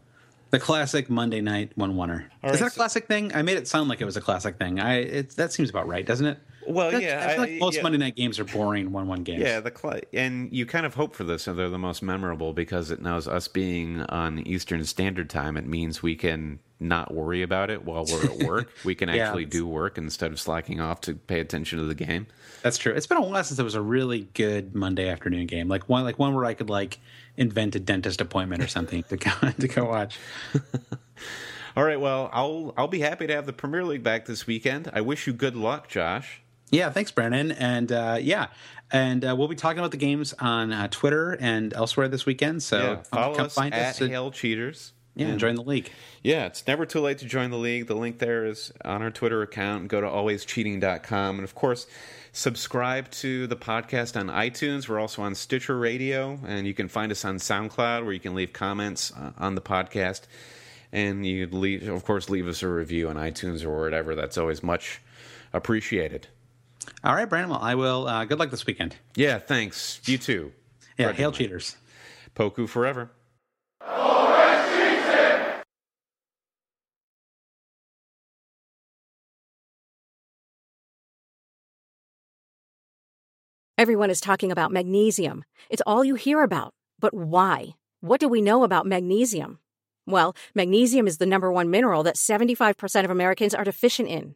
The classic Monday night one oneer. All Is that right, a classic thing? I made it sound like it was a classic thing. I it, that seems about right, doesn't it? Well, That's- yeah, I feel like I- most yeah. Monday night games are boring one one games. Yeah, the cl- and you kind of hope for this, and they're the most memorable because it knows us being on Eastern Standard Time. It means we can not worry about it while we're at work. we can Yeah. actually do work instead of slacking off to pay attention to the game. That's true. It's been a while since there was a really good Monday afternoon game, like one like one where I could like invent a dentist appointment or something to go to go watch. All right, well, I'll I'll be happy to have the Premier League back this weekend. I wish you good luck, Josh. Yeah, thanks, Brandon. And uh, yeah, and uh, we'll be talking about the games on uh, Twitter and elsewhere this weekend. So yeah, follow come us find at us. at- Hail Cheaters. Yeah, and, join the league. Yeah, it's never too late to join the league. The link there is on our Twitter account. Go to alwayscheating.com. And of course, subscribe to the podcast on iTunes. We're also on Stitcher Radio, and you can find us on SoundCloud where you can leave comments uh, on the podcast. And you leave, of course, leave us a review on iTunes or whatever. That's always much appreciated. All right, Brandon. Well, I will. Uh, good luck this weekend. Yeah, thanks. You too. Yeah, hail cheaters. Poku forever. Everyone is talking about magnesium. It's all you hear about. But why? What do we know about magnesium? Well, magnesium is the number one mineral that 75% of Americans are deficient in.